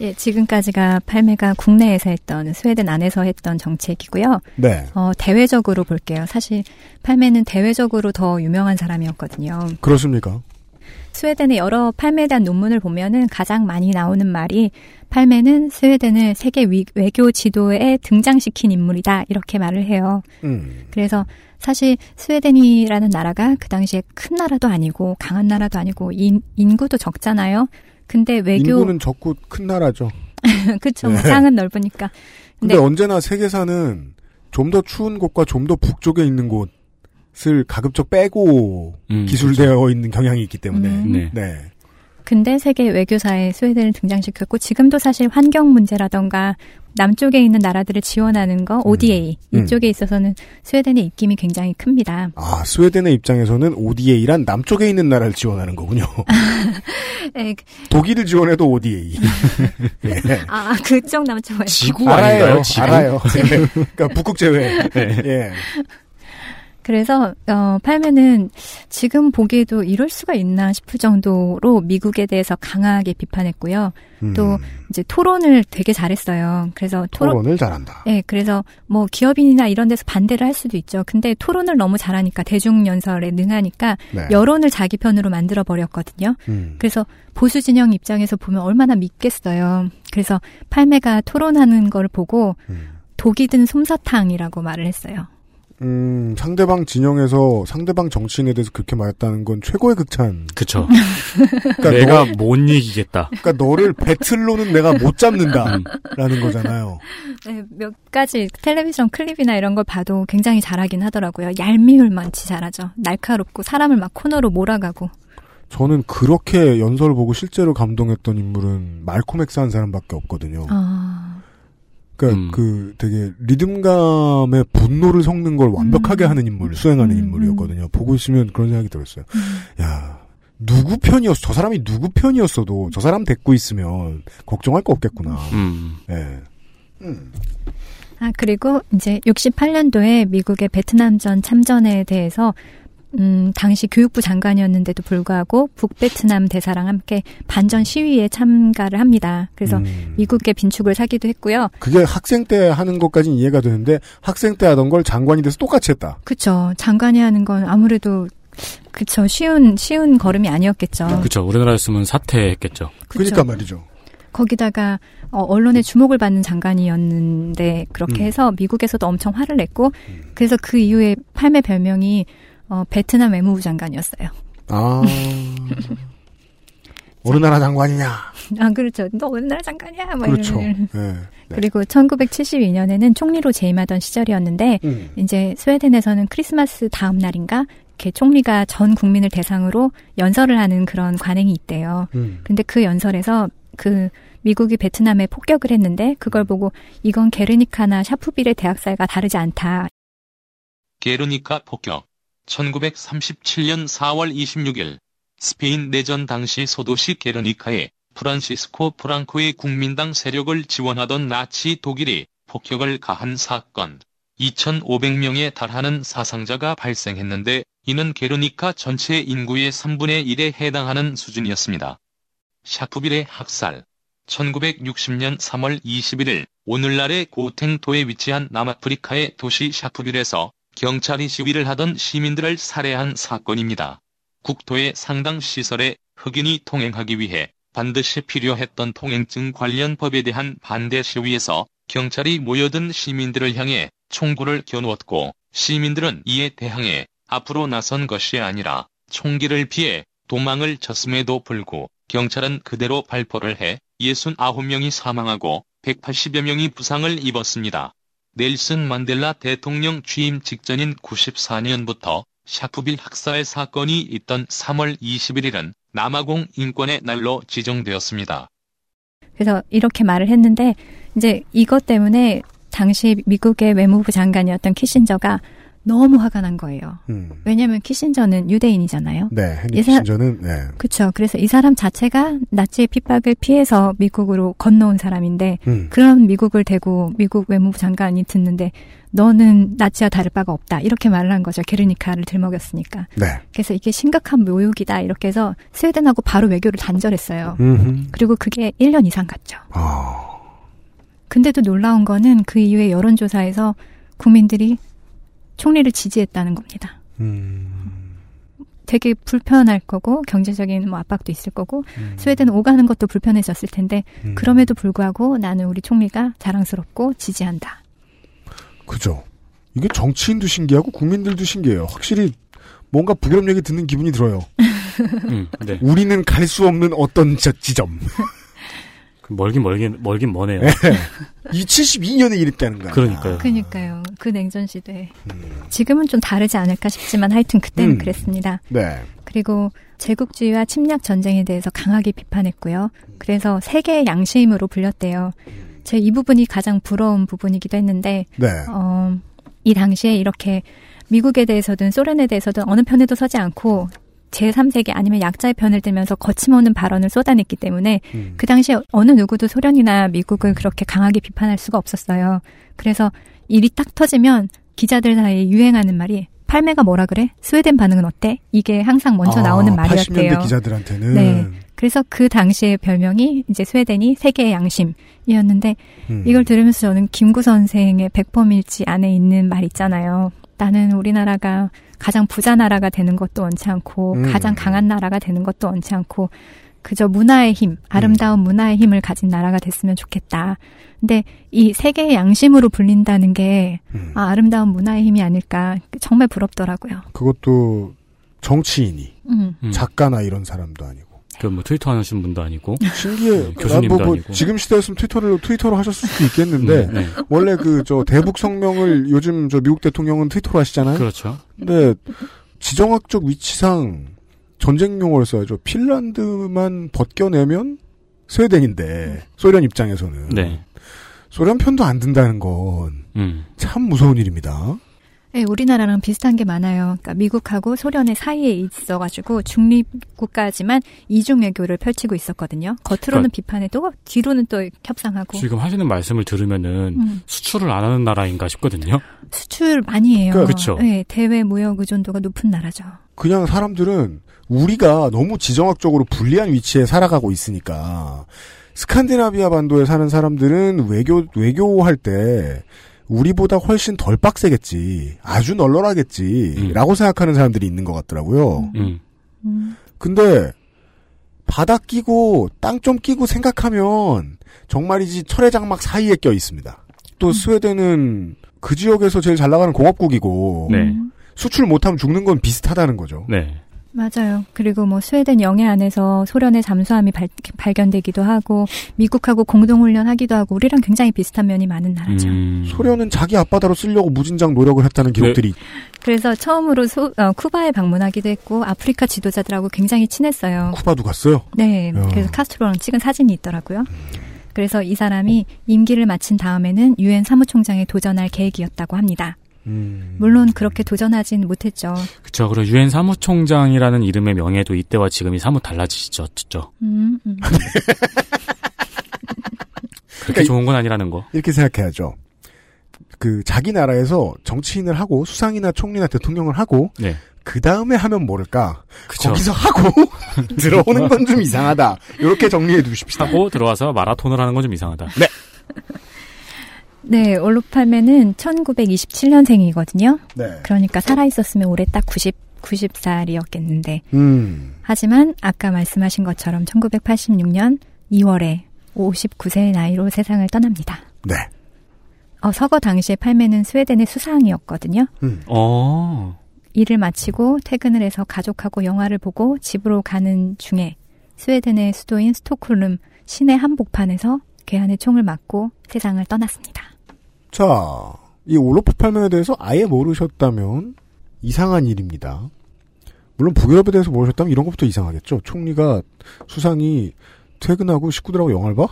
예, 지금까지가 팔매가 국내에서 했던 스웨덴 안에서 했던 정책이고요. 네. 어, 대외적으로 볼게요. 사실 팔매는 대외적으로 더 유명한 사람이었거든요. 그렇습니까? 스웨덴의 여러 팔매에 대한 논문을 보면은 가장 많이 나오는 말이 팔매는 스웨덴을 세계 위- 외교 지도에 등장시킨 인물이다 이렇게 말을 해요. 음. 그래서 사실 스웨덴이라는 나라가 그 당시에 큰 나라도 아니고 강한 나라도 아니고 인, 인구도 적잖아요. 근데 외교 인구는 적고 큰 나라죠. 그쵸 네. 땅은 넓으니까. 근데 네. 언제나 세계사는 좀 더 추운 곳과 좀 더 북쪽에 있는 곳을 가급적 빼고 음, 기술되어 있는 경향이 있기 때문에. 음. 네. 네. 근데 세계 외교사에 스웨덴을 등장시켰고 지금도 사실 환경 문제라던가 남쪽에 있는 나라들을 지원하는 거 ODA 음. 이쪽에 있어서는 스웨덴의 입김이 굉장히 큽니다. 아, 스웨덴의 입장에서는 ODA란 남쪽에 있는 나라를 지원하는 거군요. 에, 독일을 지원해도 ODA. 예. 아 그쪽 남쪽 지구 알아요. 아닌가요? 지구? 알아요. 네. 그러니까 북극 제외. 네. 예. 그래서 어, 팔매는 지금 보기에도 이럴 수가 있나 싶을 정도로 미국에 대해서 강하게 비판했고요. 음, 또 이제 토론을 되게 잘했어요. 그래서 토론 토론 을 잘한다. 네, 그래서 뭐 기업인이나 이런 데서 반대를 할 수도 있죠. 근데 토론을 너무 잘하니까 대중 연설에 능하니까 네. 여론을 자기 편으로 만들어 버렸거든요. 음. 그래서 보수 진영 입장에서 보면 얼마나 믿겠어요. 그래서 팔매가 토론하는 걸 보고 음. 독이 든 솜사탕이라고 말을 했어요. 음, 상대방 진영에서 상대방 정치인에 대해서 그렇게 말했다는 건 최고의 극찬. 그쵸. 그러니까 내가 너, 못 이기겠다. 그러니까 너를 배틀로는 내가 못 잡는다 라는 거잖아요. 네, 몇 가지 텔레비전 클립이나 이런 걸 봐도 굉장히 잘하긴 하더라고요. 얄미울만치 잘하죠. 날카롭고 사람을 막 코너로 몰아가고. 저는 그렇게 연설 보고 실제로 감동했던 인물은 말콤 엑스 한 사람밖에 없거든요. 아, 그러니까 음. 그 되게 리듬감의 분노를 섞는 걸 완벽하게 음. 하는 인물, 수행하는 음, 인물이었거든요. 보고 있으면 그런 생각이 들었어요. 음. 야, 누구 편이었어? 저 사람이 누구 편이었어도 저 사람 데리고 있으면 걱정할 거 없겠구나. 음. 예. 아, 그리고 이제 68년도에 미국의 베트남전 참전에 대해서 음, 당시 교육부 장관이었는데도 불구하고 북베트남 대사랑 함께 반전 시위에 참가를 합니다. 그래서 음. 미국의 빈축을 사기도 했고요. 그게 학생 때 하는 것까지는 이해가 되는데 학생 때 하던 걸 장관이 돼서 똑같이 했다. 그쵸. 장관이 하는 건 아무래도 그쵸. 쉬운 쉬운 걸음이 아니었겠죠. 그쵸. 우리나라였으면 사퇴했겠죠. 그쵸. 그러니까 말이죠. 거기다가 어, 언론의 주목을 받는 장관이었는데 그렇게 음. 해서 미국에서도 엄청 화를 냈고 그래서 그 이후에 팔매 별명이 어, 베트남 외무부 장관이었어요. 아. 어느 나라 장관이냐? 아 그렇죠. 너 어느 나라 장관이야? 막 그렇죠. 이러면. 예. 네. 그리고 1972년에는 총리로 재임하던 시절이었는데 음. 이제 스웨덴에서는 크리스마스 다음 날인가 이렇게 총리가 전 국민을 대상으로 연설을 하는 그런 관행이 있대요. 음. 근데 그 연설에서 그 미국이 베트남에 폭격을 했는데 그걸 보고 이건 게르니카나 샤프빌의 대학살과 다르지 않다. 게르니카 폭격. 1937년 4월 26일 스페인 내전 당시 소도시 게르니카에 프란시스코 프랑코의 국민당 세력을 지원하던 나치 독일이 폭격을 가한 사건. 2,500명에 달하는 사상자가 발생했는데 이는 게르니카 전체 인구의 3분의 1에 해당하는 수준이었습니다. 샤프빌의 학살. 1960년 3월 21일 오늘날의 고탱토에 위치한 남아프리카의 도시 샤프빌에서 경찰이 시위를 하던 시민들을 살해한 사건입니다. 국토의 상당 시설에 흑인이 통행하기 위해 반드시 필요했던 통행증 관련 법에 대한 반대 시위에서 경찰이 모여든 시민들을 향해 총구를 겨누었고 시민들은 이에 대항해 앞으로 나선 것이 아니라 총기를 피해 도망을 쳤음에도 불구 경찰은 그대로 발포를 해 69명이 사망하고 180여 명이 부상을 입었습니다. 넬슨 만델라 대통령 취임 직전인 94년부터 샤프빌 학살 사건이 있던 3월 21일은 남아공 인권의 날로 지정되었습니다. 그래서 이렇게 말을 했는데 이제 이것 때문에 당시 미국의 외무부 장관이었던 키신저가 너무 화가 난 거예요. 음. 왜냐하면 키신저는 유대인이잖아요. 네, 헨리 키신저는 네. 그렇죠. 그래서 이 사람 자체가 나치의 핍박을 피해서 미국으로 건너온 사람인데 음. 그런 미국을 대고 미국 외무부 장관이 듣는데 너는 나치와 다를 바가 없다 이렇게 말을 한 거죠. 게르니카를 들먹였으니까. 네. 그래서 이게 심각한 모욕이다 이렇게 해서 스웨덴하고 바로 외교를 단절했어요. 음흠. 그리고 그게 1년 이상 갔죠. 아. 근데도 놀라운 거는 그 이후에 여론조사에서 국민들이 총리를 지지했다는 겁니다. 음. 되게 불편할 거고 경제적인 뭐 압박도 있을 거고 스웨덴 오가는 것도 불편했었을 텐데 음. 그럼에도 불구하고 나는 우리 총리가 자랑스럽고 지지한다. 그죠. 이게 정치인도 신기하고 국민들도 신기해요. 확실히 뭔가 부끄럼 얘기 듣는 기분이 들어요. 음, 네. 우리는 갈 수 없는 어떤 저 지점. 그 멀긴 멀긴 멀긴 머네요. 이 72년에 이랬다는 거야. 그러니까요. 그니까요. 그 냉전 시대. 지금은 좀 다르지 않을까 싶지만 하여튼 그때는 음. 그랬습니다. 네. 그리고 제국주의와 침략 전쟁에 대해서 강하게 비판했고요. 그래서 세계의 양심으로 불렸대요. 제 이 부분이 가장 부러운 부분이기도 했는데 네. 어, 이 당시에 이렇게 미국에 대해서든 소련에 대해서든 어느 편에도 서지 않고 제3세계 아니면 약자의 편을 들면서 거침없는 발언을 쏟아냈기 때문에 음. 그 당시에 어느 누구도 소련이나 미국을 그렇게 강하게 비판할 수가 없었어요. 그래서 일이 딱 터지면 기자들 사이에 유행하는 말이 팔매가 뭐라 그래? 스웨덴 반응은 어때? 이게 항상 먼저 아, 나오는 80년대 말이었대요. 기자들한테는 네. 그래서 그 당시의 별명이 이제 스웨덴이 세계의 양심이었는데 음. 이걸 들으면서 저는 김구 선생의 백범일지 안에 있는 말 있잖아요. 나는 우리나라가 가장 부자 나라가 되는 것도 원치 않고 음. 가장 강한 나라가 되는 것도 원치 않고 그저 문화의 힘, 아름다운 문화의 힘을 가진 나라가 됐으면 좋겠다. 근데 이 세계의 양심으로 불린다는 게 음. 아, 아름다운 문화의 힘이 아닐까 정말 부럽더라고요. 그것도 정치인이 음. 음. 작가나 이런 사람도 아니고 그뭐 트위터 하시는 분도 아니고 신기해. 네, 교수님도 난 뭐, 뭐 아니고. 지금 시대였으면 트위터를 트위터로 하셨을 수도 있겠는데 음, 네. 원래 그 저 대북 성명을 요즘 저 미국 대통령은 트위터로 하시잖아요. 그렇죠. 근데 지정학적 위치상 전쟁 용어를 써야죠. 핀란드만 벗겨내면 스웨덴인데 소련 입장에서는 네. 음. 소련 편도 안 든다는 건참 음. 무서운 일입니다. 네, 우리나라랑 비슷한 게 많아요. 그러니까 미국하고 소련의 사이에 있어가지고 중립 국가지만 이중 외교를 펼치고 있었거든요. 겉으로는 그러니까- 비판해도 뒤로는 또 협상하고 지금 하시는 말씀을 들으면은 음. 수출을 안 하는 나라인가 싶거든요. 수출 많이 해요. 그쵸. 네, 대외 무역 의존도가 높은 나라죠. 그냥 사람들은 우리가 너무 지정학적으로 불리한 위치에 살아가고 있으니까 스칸디나비아 반도에 사는 사람들은 외교 외교할 때 우리보다 훨씬 덜 빡세겠지, 아주 널널하겠지라고 생각하는 사람들이 있는 것 같더라고요. 음. 음. 근데 바닥 끼고 땅 좀 끼고 생각하면 정말이지 철의 장막 사이에 껴 있습니다. 또 스웨덴은 그 지역에서 제일 잘 나가는 공업국이고 네. 음. 수출 못하면 죽는 건 비슷하다는 거죠. 네. 맞아요. 그리고 뭐 스웨덴 영해 안에서 소련의 잠수함이 발, 발견되기도 하고 미국하고 공동훈련하기도 하고 우리랑 굉장히 비슷한 면이 많은 나라죠. 음. 소련은 자기 앞바다로 쓰려고 무진장 노력을 했다는 기록들이 그래서 처음으로 소- 어, 쿠바에 방문하기도 했고 아프리카 지도자들하고 굉장히 친했어요. 쿠바도 갔어요. 네, 야. 그래서 카스트로랑 찍은 사진이 있더라고요. 그래서 이 사람이 임기를 마친 다음에는 유엔 사무총장에 도전할 계획이었다고 합니다. 음. 물론 그렇게 도전하진 못했죠. 그쵸. 그리고 유엔 사무총장이라는 이름의 명예도 이때와 지금이 사뭇 달라지죠. 죠 음, 음. 그렇게 그러니까 좋은 건 아니라는 거. 이렇게 생각해야죠. 그 자기 나라에서 정치인을 하고 수상이나 총리나 대통령을 하고 네. 그 다음에 하면 모를까 그쵸. 거기서 하고 들어오는 건 좀 이상하다. 이렇게 정리해 두십시다. 하고 들어와서 마라톤을 하는 건 좀 이상하다. 네, 올로팔메는 1927년생이거든요. 네. 그러니까 살아있었으면 올해 딱 90, 90살이었겠는데. 음. 하지만 아까 말씀하신 것처럼 1986년 2월에 59세의 나이로 세상을 떠납니다. 네. 어, 서거 당시에 팔메는 스웨덴의 수상이었거든요. 음. 어. 일을 마치고 퇴근을 해서 가족하고 영화를 보고 집으로 가는 중에 스웨덴의 수도인 스톡홀름 시내 한복판에서 괴한의 총을 맞고 세상을 떠났습니다. 자, 이 올로프 팔면에 대해서 아예 모르셨다면 이상한 일입니다. 물론 북유럽에 대해서 모르셨다면 이런 것부터 이상하겠죠. 총리가 수상이 퇴근하고 식구들하고 영화를 봐?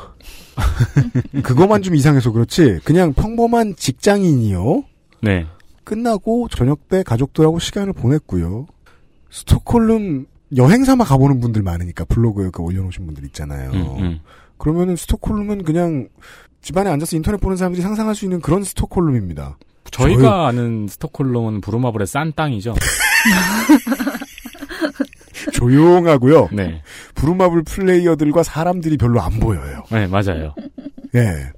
그거만 좀 이상해서 그렇지. 그냥 평범한 직장인이요. 네. 끝나고 저녁 때 가족들하고 시간을 보냈고요. 스톡홀름 여행 삼아 가보는 분들 많으니까 블로그에 그 올려놓으신 분들 있잖아요. 음, 음. 그러면은 스톡홀름은 그냥 집안에 앉아서 인터넷 보는 사람들이 상상할 수 있는 그런 스톡홀름입니다. 저희가 아는 스톡홀름은 부루마블의 싼 땅이죠. 조용하고요. 네. 부루마블 플레이어들과 사람들이 별로 안 보여요. 네, 맞아요. 예.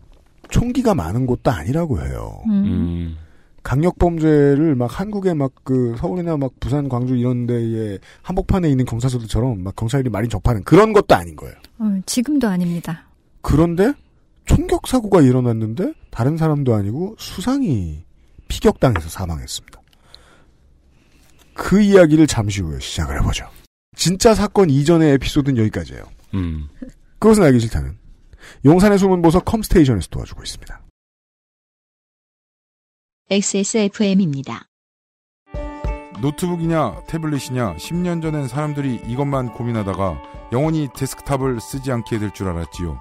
총기가 많은 곳도 아니라고 해요. 음. 음. 강력 범죄를 막 한국의 막 그 서울이나 막 부산, 광주 이런 데에 한복판에 있는 경찰서들처럼 막 경찰이 많이 접하는 그런 것도 아닌 거예요. 어, 지금도 아닙니다. 그런데 총격 사고가 일어났는데 다른 사람도 아니고 수상이 피격당해서 사망했습니다. 그 이야기를 잠시 후에 시작을 해보죠. 진짜 사건 이전의 에피소드는 여기까지예요. 음. 그것은 알기 싫다는 용산의 숨은 보석 컴스테이션에서 도와주고 있습니다. XSFM입니다. 노트북이냐 태블릿이냐 10년 전엔 사람들이 이것만 고민하다가 영원히 데스크탑을 쓰지 않게 될 줄 알았지요.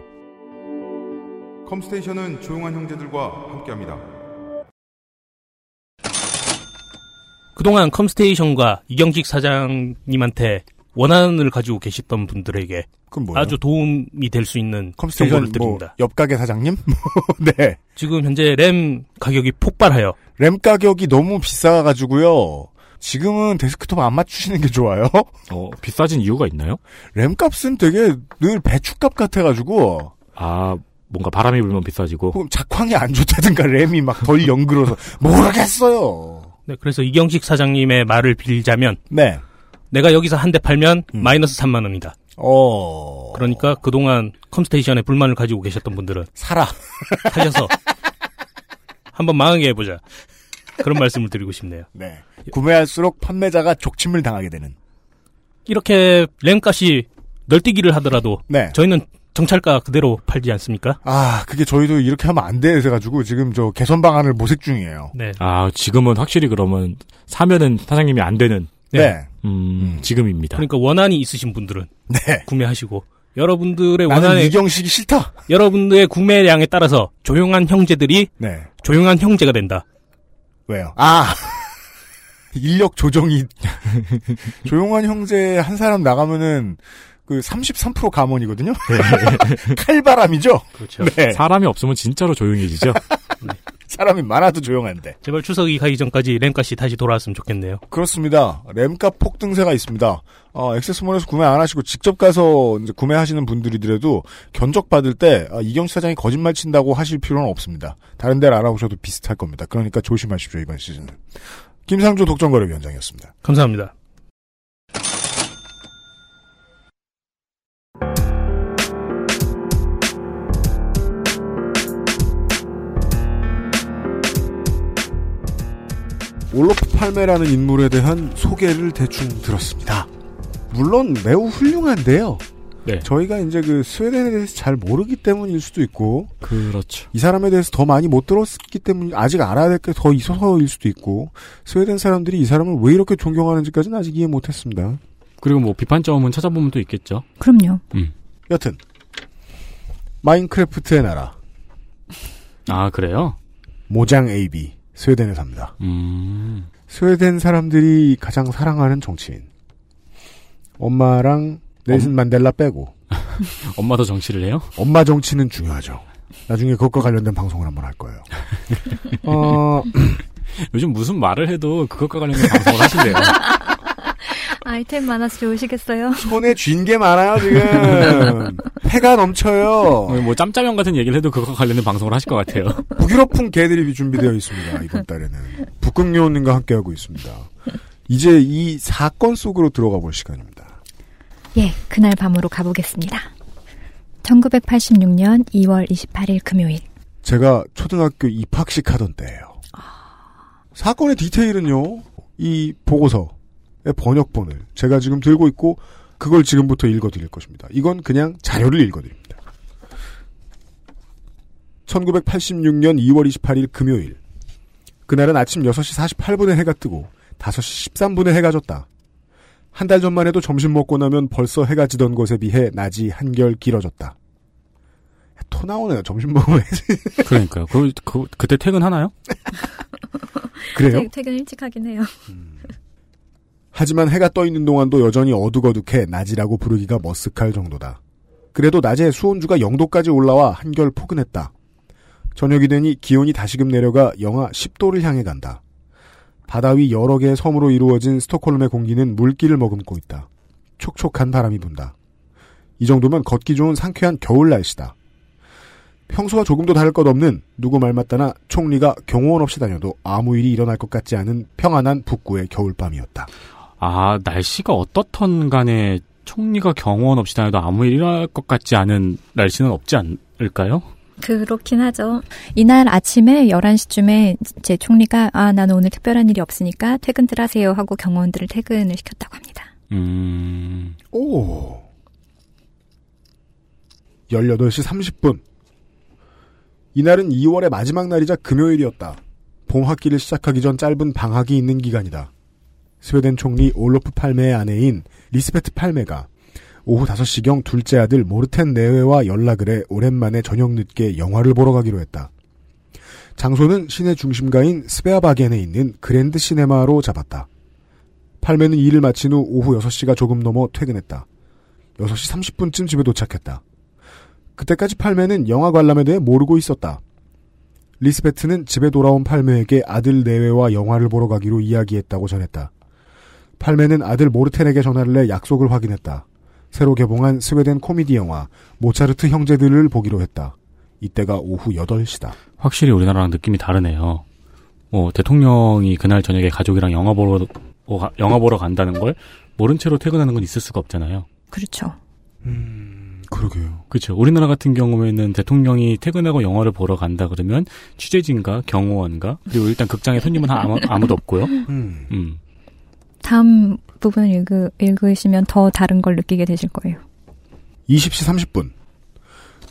컴스테이션은 조용한 형제들과 함께합니다. 그동안 컴스테이션과 이경직 사장님한테 원한을 가지고 계셨던 분들에게? 아주 도움이 될 수 있는 컴스테이션 정보를 뭐 드립니다. 옆가게 사장님? 네. 지금 현재 램 가격이 폭발하여 램 가격이 너무 비싸가지고요. 지금은 데스크톱 안 맞추시는 게 좋아요. 어, 비싸진 이유가 있나요? 램 값은 되게 늘 배추값 같아가지고 아, 뭔가 바람이 불면 비싸지고. 혹은 작황이 안 좋다든가 램이 막 덜 연그러서 모르겠어요. 네, 그래서 이경식 사장님의 말을 빌자면 네. 내가 여기서 한 대 팔면 음. 마이너스 3만 원이다. 어. 그러니까 그동안 컴스테이션에 불만을 가지고 계셨던 분들은 사라. 사셔서 한번 망하게 해보자. 그런 말씀을 드리고 싶네요. 네. 구매할수록 판매자가 족침을 당하게 되는. 이렇게 램값이 널뛰기를 하더라도 네. 저희는 정찰가 그대로 팔지 않습니까? 아, 그게 저희도 이렇게 하면 안 돼. 해가지고 지금 저 개선 방안을 모색 중이에요. 네. 아, 지금은 확실히 그러면 사면은 사장님이 안 되는, 네. 음, 지금입니다. 그러니까 원한이 있으신 분들은 네. 구매하시고 여러분들의 원한의 이경식이 싫다. 여러분들의 구매량에 따라서 조용한 형제들이 네. 조용한 형제가 된다. 왜요? 아. 인력 조정이 조용한 형제 한 사람 나가면은 그 33% 감원이거든요. 칼바람이죠. 그렇죠. 네. 사람이 없으면 진짜로 조용해지죠? 사람이 많아도 조용한데. 제발 추석이 가기 전까지 램값이 다시 돌아왔으면 좋겠네요. 그렇습니다. 램값 폭등세가 있습니다. 어, 액세스몰에서 구매 안 하시고 직접 가서 이제 구매하시는 분들이더라도 견적 받을 때 아, 이경수 사장이 거짓말 친다고 하실 필요는 없습니다. 다른 데를 알아보셔도 비슷할 겁니다. 그러니까 조심하십시오 이번 시즌은. 김상조 독점거래위원장이었습니다. 감사합니다. 올로프 팔메라는 인물에 대한 소개를 대충 들었습니다. 물론 매우 훌륭한데요. 네. 저희가 이제 그 스웨덴에 대해서 잘 모르기 때문일 수도 있고 그렇죠. 이 사람에 대해서 더 많이 못 들었기 때문에 아직 알아야 될 게 더 있어서일 수도 있고 스웨덴 사람들이 이 사람을 왜 이렇게 존경하는지까지는 아직 이해 못했습니다. 그리고 뭐 비판점은 찾아보면 또 있겠죠. 그럼요. 여튼 마인크래프트의 나라 아, 그래요? 모장 AB 스웨덴에 삽니다. 음, 스웨덴 사람들이 가장 사랑하는 정치인 엄마랑 넬슨 만델라 빼고 엄마도 정치를 해요? 엄마 정치는 중요하죠. 나중에 그것과 관련된 방송을 한번 할 거예요. 어, 요즘 무슨 말을 해도 그것과 관련된 방송을 하신대요. 아이템 많아서 좋으시겠어요? 손에 쥔 게 많아요 지금. 패가 넘쳐요. 뭐 짬짜면 같은 얘기를 해도 그것과 관련된 방송을 하실 것 같아요. 북유럽풍 개드립이 준비되어 있습니다. 이번 달에는 북극요원님과 함께하고 있습니다. 이제 이 사건 속으로 들어가 볼 시간입니다. 예, 그날 밤으로 가보겠습니다. 1986년 2월 28일 금요일. 제가 초등학교 입학식 하던 때예요. 사건의 디테일은요. 이 보고서의 번역본을 제가 지금 들고 있고 그걸 지금부터 읽어드릴 것입니다. 이건 그냥 자료를 읽어드립니다. 1986년 2월 28일 금요일. 그날은 아침 6시 48분에 해가 뜨고 5시 13분에 해가 졌다. 한 달 전만 해도 점심 먹고 나면 벌써 해가 지던 것에 비해 낮이 한결 길어졌다. 토 나오네요. 점심 먹으면 해야지. 그러니까요. 그, 그, 그때 퇴근하나요? 그래요? 퇴근 일찍 하긴 해요. 하지만 해가 떠 있는 동안도 여전히 어둑어둑해 낮이라고 부르기가 머쓱할 정도다. 그래도 낮에 수온주가 0도까지 올라와 한결 포근했다. 저녁이 되니 기온이 다시금 내려가 영하 10도를 향해 간다. 바다 위 여러 개의 섬으로 이루어진 스톡홀름의 공기는 물기를 머금고 있다. 촉촉한 바람이 분다. 이 정도면 걷기 좋은 상쾌한 겨울 날씨다. 평소와 조금도 다를 것 없는 누구 말 맞다나 총리가 경호원 없이 다녀도 아무 일이 일어날 것 같지 않은 평안한 북구의 겨울밤이었다. 아, 날씨가 어떻던 간에 총리가 경호원 없이 다녀도 아무 일 일어날 것 같지 않은 날씨는 없지 않을까요? 그렇긴 하죠. 이날 아침에 11시쯤에 제 총리가 아, 나는 오늘 특별한 일이 없으니까 퇴근들 하세요 하고 경호원들을 퇴근을 시켰다고 합니다. 음, 오. 18시 30분. 이날은 2월의 마지막 날이자 금요일이었다. 봄 학기를 시작하기 전 짧은 방학이 있는 기간이다. 스웨덴 총리 올로프 팔메의 아내인 리스베트 팔메가 오후 5시경 둘째 아들 모르텐 네웨와 연락을 해 오랜만에 저녁 늦게 영화를 보러 가기로 했다. 장소는 시내 중심가인 스베아바겐에 있는 그랜드 시네마로 잡았다. 팔메는 일을 마친 후 오후 6시가 조금 넘어 퇴근했다. 6시 30분쯤 집에 도착했다. 그때까지 팔메는 영화 관람에 대해 모르고 있었다. 리스베트는 집에 돌아온 팔메에게 아들 내외와 영화를 보러 가기로 이야기했다고 전했다. 팔매는 아들 모르텐에게 전화를 해 약속을 확인했다. 새로 개봉한 스웨덴 코미디 영화 모차르트 형제들을 보기로 했다. 이때가 오후 8시다. 확실히 우리나라랑 느낌이 다르네요. 뭐 대통령이 그날 저녁에 가족이랑 영화 보러 어, 가- 영화 보러 간다는 걸 모른 채로 퇴근하는 건 있을 수가 없잖아요. 그렇죠. 음, 그러게요. 그렇죠. 우리나라 같은 경우에는 대통령이 퇴근하고 영화를 보러 간다 그러면 취재진과 경호원과 그리고 일단 극장에 손님은 아무, 아무도 없고요. 음. 음. 다음 부분 읽으, 읽으시면 더 다른 걸 느끼게 되실 거예요. 20시 30분.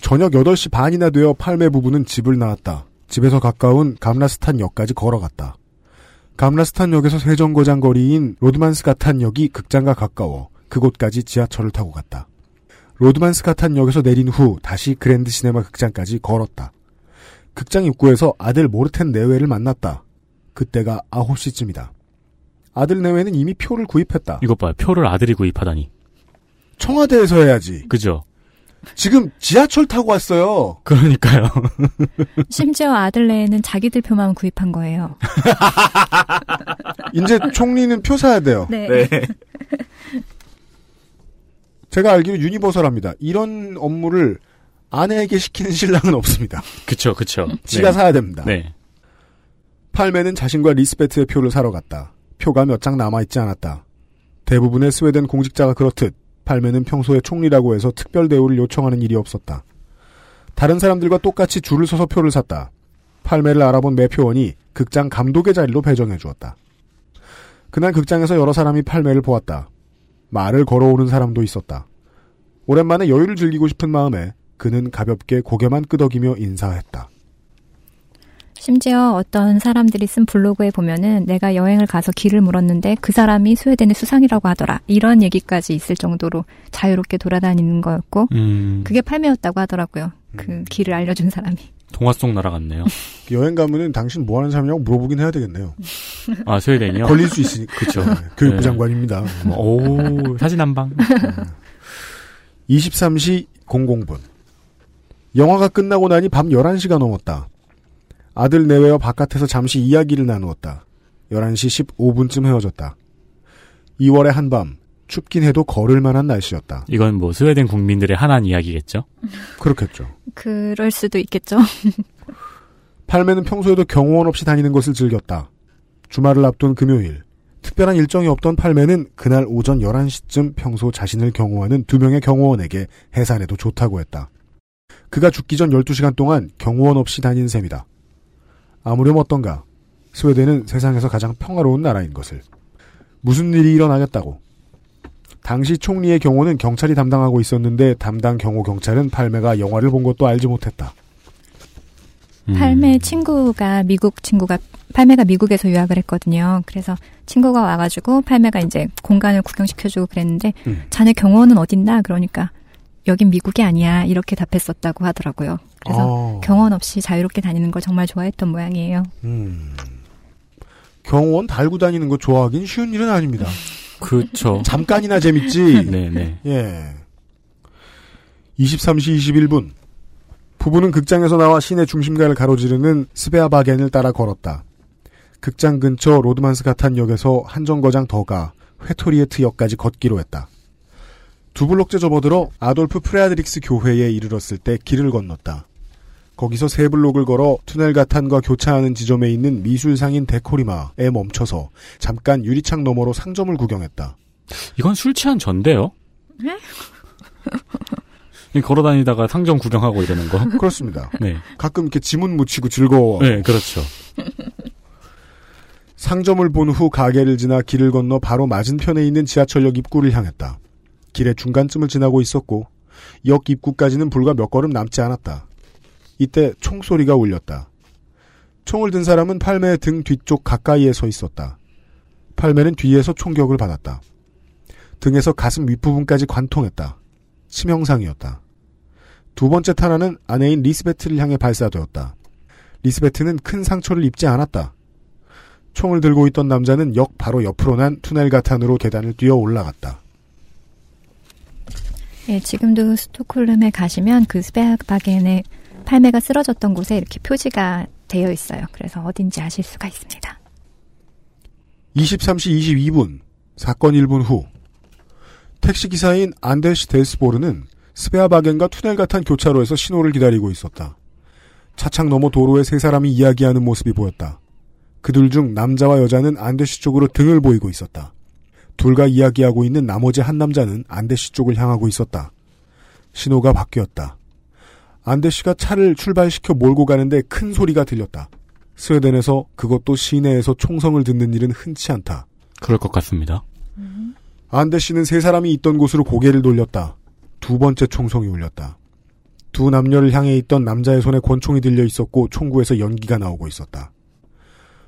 저녁 8시 반이나 되어 팔메 부부는 집을 나왔다. 집에서 가까운 감라스탄 역까지 걸어갔다. 감라스탄 역에서 세정거장 거리인 로드만스가탄 역이 극장과 가까워 그곳까지 지하철을 타고 갔다. 로드만스가탄 역에서 내린 후 다시 그랜드 시네마 극장까지 걸었다. 극장 입구에서 아들 모르텐 내외를 만났다. 그때가 9시쯤이다. 아들 내외는 이미 표를 구입했다. 이것 봐요. 표를 아들이 구입하다니. 청와대에서 해야지. 그죠? 지금 지하철 타고 왔어요. 그러니까요. 심지어 아들네는 자기들 표만 구입한 거예요. 이제 총리는 표 사야 돼요. 네. 제가 알기로 유니버설합니다. 이런 업무를 아내에게 시키는 신랑은 없습니다. 그쵸, 그쵸. 지가 네. 사야 됩니다. 네. 팔매는 자신과 리스베트의 표를 사러 갔다. 표가 몇 장 남아있지 않았다. 대부분의 스웨덴 공직자가 그렇듯 팔매는 평소에 총리라고 해서 특별 대우를 요청하는 일이 없었다. 다른 사람들과 똑같이 줄을 서서 표를 샀다. 팔매를 알아본 매표원이 극장 감독의 자리로 배정해 주었다. 그날 극장에서 여러 사람이 팔매를 보았다. 말을 걸어오는 사람도 있었다. 오랜만에 여유를 즐기고 싶은 마음에 그는 가볍게 고개만 끄덕이며 인사했다. 심지어 어떤 사람들이 쓴 블로그에 보면은 내가 여행을 가서 길을 물었는데 그 사람이 스웨덴의 수상이라고 하더라. 이런 얘기까지 있을 정도로 자유롭게 돌아다니는 거였고 음, 그게 팔매였다고 하더라고요. 그 길을 알려준 사람이. 동화 속 나라 같네요. 여행 가면은 당신 뭐 하는 사람이냐고 물어보긴 해야 되겠네요. 아, 스웨덴이요? 걸릴 수 있으니까. 그쵸. 네, 교육부 네. 장관입니다. 뭐, 오, 사진 한 방. 23시 00분. 영화가 끝나고 나니 밤 11시가 넘었다. 아들 내외와 바깥에서 잠시 이야기를 나누었다. 11시 15분쯤 헤어졌다. 2월의 한밤, 춥긴 해도 걸을 만한 날씨였다. 이건 뭐 스웨덴 국민들의 한한 이야기겠죠? 그렇겠죠. 그럴 수도 있겠죠. 팔매는 평소에도 경호원 없이 다니는 것을 즐겼다. 주말을 앞둔 금요일, 특별한 일정이 없던 팔매는 그날 오전 11시쯤 평소 자신을 경호하는 두 명의 경호원에게 해산해도 좋다고 했다. 그가 죽기 전 12시간 동안 경호원 없이 다닌 셈이다. 아무렴 어떤가. 스웨덴은 세상에서 가장 평화로운 나라인 것을. 무슨 일이 일어나겠다고. 당시 총리의 경호는 경찰이 담당하고 있었는데 담당 경호 경찰은 팔매가 영화를 본 것도 알지 못했다. 음. 팔매 친구가 미국 친구가 팔매가 미국에서 유학을 했거든요. 그래서 친구가 와가지고 팔매가 이제 공간을 구경시켜주고 그랬는데 음. 자네 경호원은 어딨나 그러니까 여긴 미국이 아니야 이렇게 답했었다고 하더라고요. 그래서 어. 경호원 없이 자유롭게 다니는 걸 정말 좋아했던 모양이에요. 음. 경호원 달고 다니는 거 좋아하긴 쉬운 일은 아닙니다. 그쵸. 잠깐이나 재밌지. 네네. 예. 23시 21분. 부부는 극장에서 나와 시내 중심가를 가로지르는 스베아바겐을 따라 걸었다. 극장 근처 로드만스 가탄 역에서 한 정거장 더 가 회토리에트 역까지 걷기로 했다. 두 블록째 접어들어 아돌프 프레드릭스 교회에 이르렀을 때 길을 건넜다. 거기서 세 블록을 걸어 투넬 가탄과 교차하는 지점에 있는 미술상인 데코리마에 멈춰서 잠깐 유리창 너머로 상점을 구경했다. 이건 술 취한 전데요? 이 걸어 다니다가 상점 구경하고 이러는 거. 그렇습니다. 네. 가끔 이렇게 지문 묻히고 즐거워. 네, 그렇죠. 상점을 본 후 가게를 지나 길을 건너 바로 맞은편에 있는 지하철역 입구를 향했다. 길의 중간쯤을 지나고 있었고 역 입구까지는 불과 몇 걸음 남지 않았다. 이때 총소리가 울렸다. 총을 든 사람은 팔매의 등 뒤쪽 가까이에 서 있었다. 팔매는 뒤에서 총격을 받았다. 등에서 가슴 윗부분까지 관통했다. 치명상이었다. 두 번째 탄환은 아내인 리스베트를 향해 발사되었다. 리스베트는 큰 상처를 입지 않았다. 총을 들고 있던 남자는 역 바로 옆으로 난 투넬 가탄으로 계단을 뛰어 올라갔다. 예, 지금도 스톡홀름에 가시면 그 스베아바겐의 팔메가 쓰러졌던 곳에 이렇게 표지가 되어 있어요. 그래서 어딘지 아실 수가 있습니다. 23시 22분 사건 1분 후 택시기사인 안데시 데스보르는 스베아바겐과 투넬 같은 교차로에서 신호를 기다리고 있었다. 차창 너머 도로에 세 사람이 이야기하는 모습이 보였다. 그들 중 남자와 여자는 안데시 쪽으로 등을 보이고 있었다. 둘과 이야기하고 있는 나머지 한 남자는 안데시 쪽을 향하고 있었다. 신호가 바뀌었다. 안데시가 차를 출발시켜 몰고 가는데 큰 소리가 들렸다. 스웨덴에서 그것도 시내에서 총성을 듣는 일은 흔치 않다. 그럴 것 같습니다. 안데시는 세 사람이 있던 곳으로 고개를 돌렸다. 두 번째 총성이 울렸다. 두 남녀를 향해 있던 남자의 손에 권총이 들려 있었고 총구에서 연기가 나오고 있었다.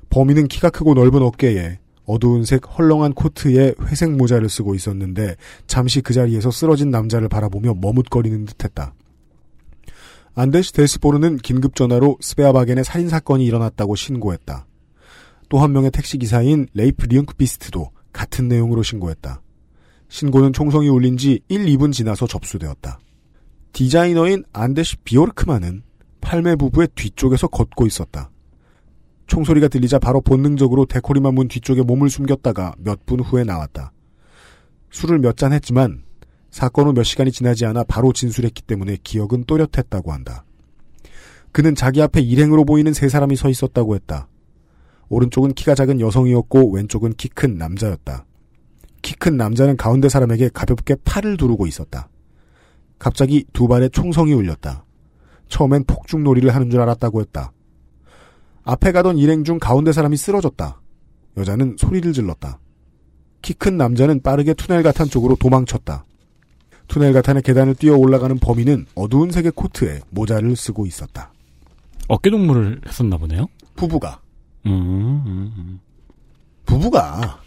범인은 키가 크고 넓은 어깨에 어두운 색 헐렁한 코트에 회색 모자를 쓰고 있었는데 잠시 그 자리에서 쓰러진 남자를 바라보며 머뭇거리는 듯했다. 안데시 데스보르는 긴급 전화로 스베아바겐의 살인 사건이 일어났다고 신고했다. 또 한 명의 택시 기사인 레이프 리응크비스트도 같은 내용으로 신고했다. 신고는 총성이 울린 지 1, 2분 지나서 접수되었다. 디자이너인 안데시 비오르크만은 팔메 부부의 뒤쪽에서 걷고 있었다. 총소리가 들리자 바로 본능적으로 데코리마 문 뒤쪽에 몸을 숨겼다가 몇 분 후에 나왔다. 술을 몇 잔 했지만 사건 후 몇 시간이 지나지 않아 바로 진술했기 때문에 기억은 또렷했다고 한다. 그는 자기 앞에 일행으로 보이는 세 사람이 서 있었다고 했다. 오른쪽은 키가 작은 여성이었고 왼쪽은 키 큰 남자였다. 키 큰 남자는 가운데 사람에게 가볍게 팔을 두르고 있었다. 갑자기 두 발에 총성이 울렸다. 처음엔 폭죽놀이를 하는 줄 알았다고 했다. 앞에 가던 일행 중 가운데 사람이 쓰러졌다. 여자는 소리를 질렀다. 키 큰 남자는 빠르게 투넬 가탄 쪽으로 도망쳤다. 투넬 가탄의 계단을 뛰어 올라가는 범인은 어두운 색의 코트에 모자를 쓰고 있었다. 어깨 동무를 했었나 보네요. 부부가. 음, 음, 음. 부부가.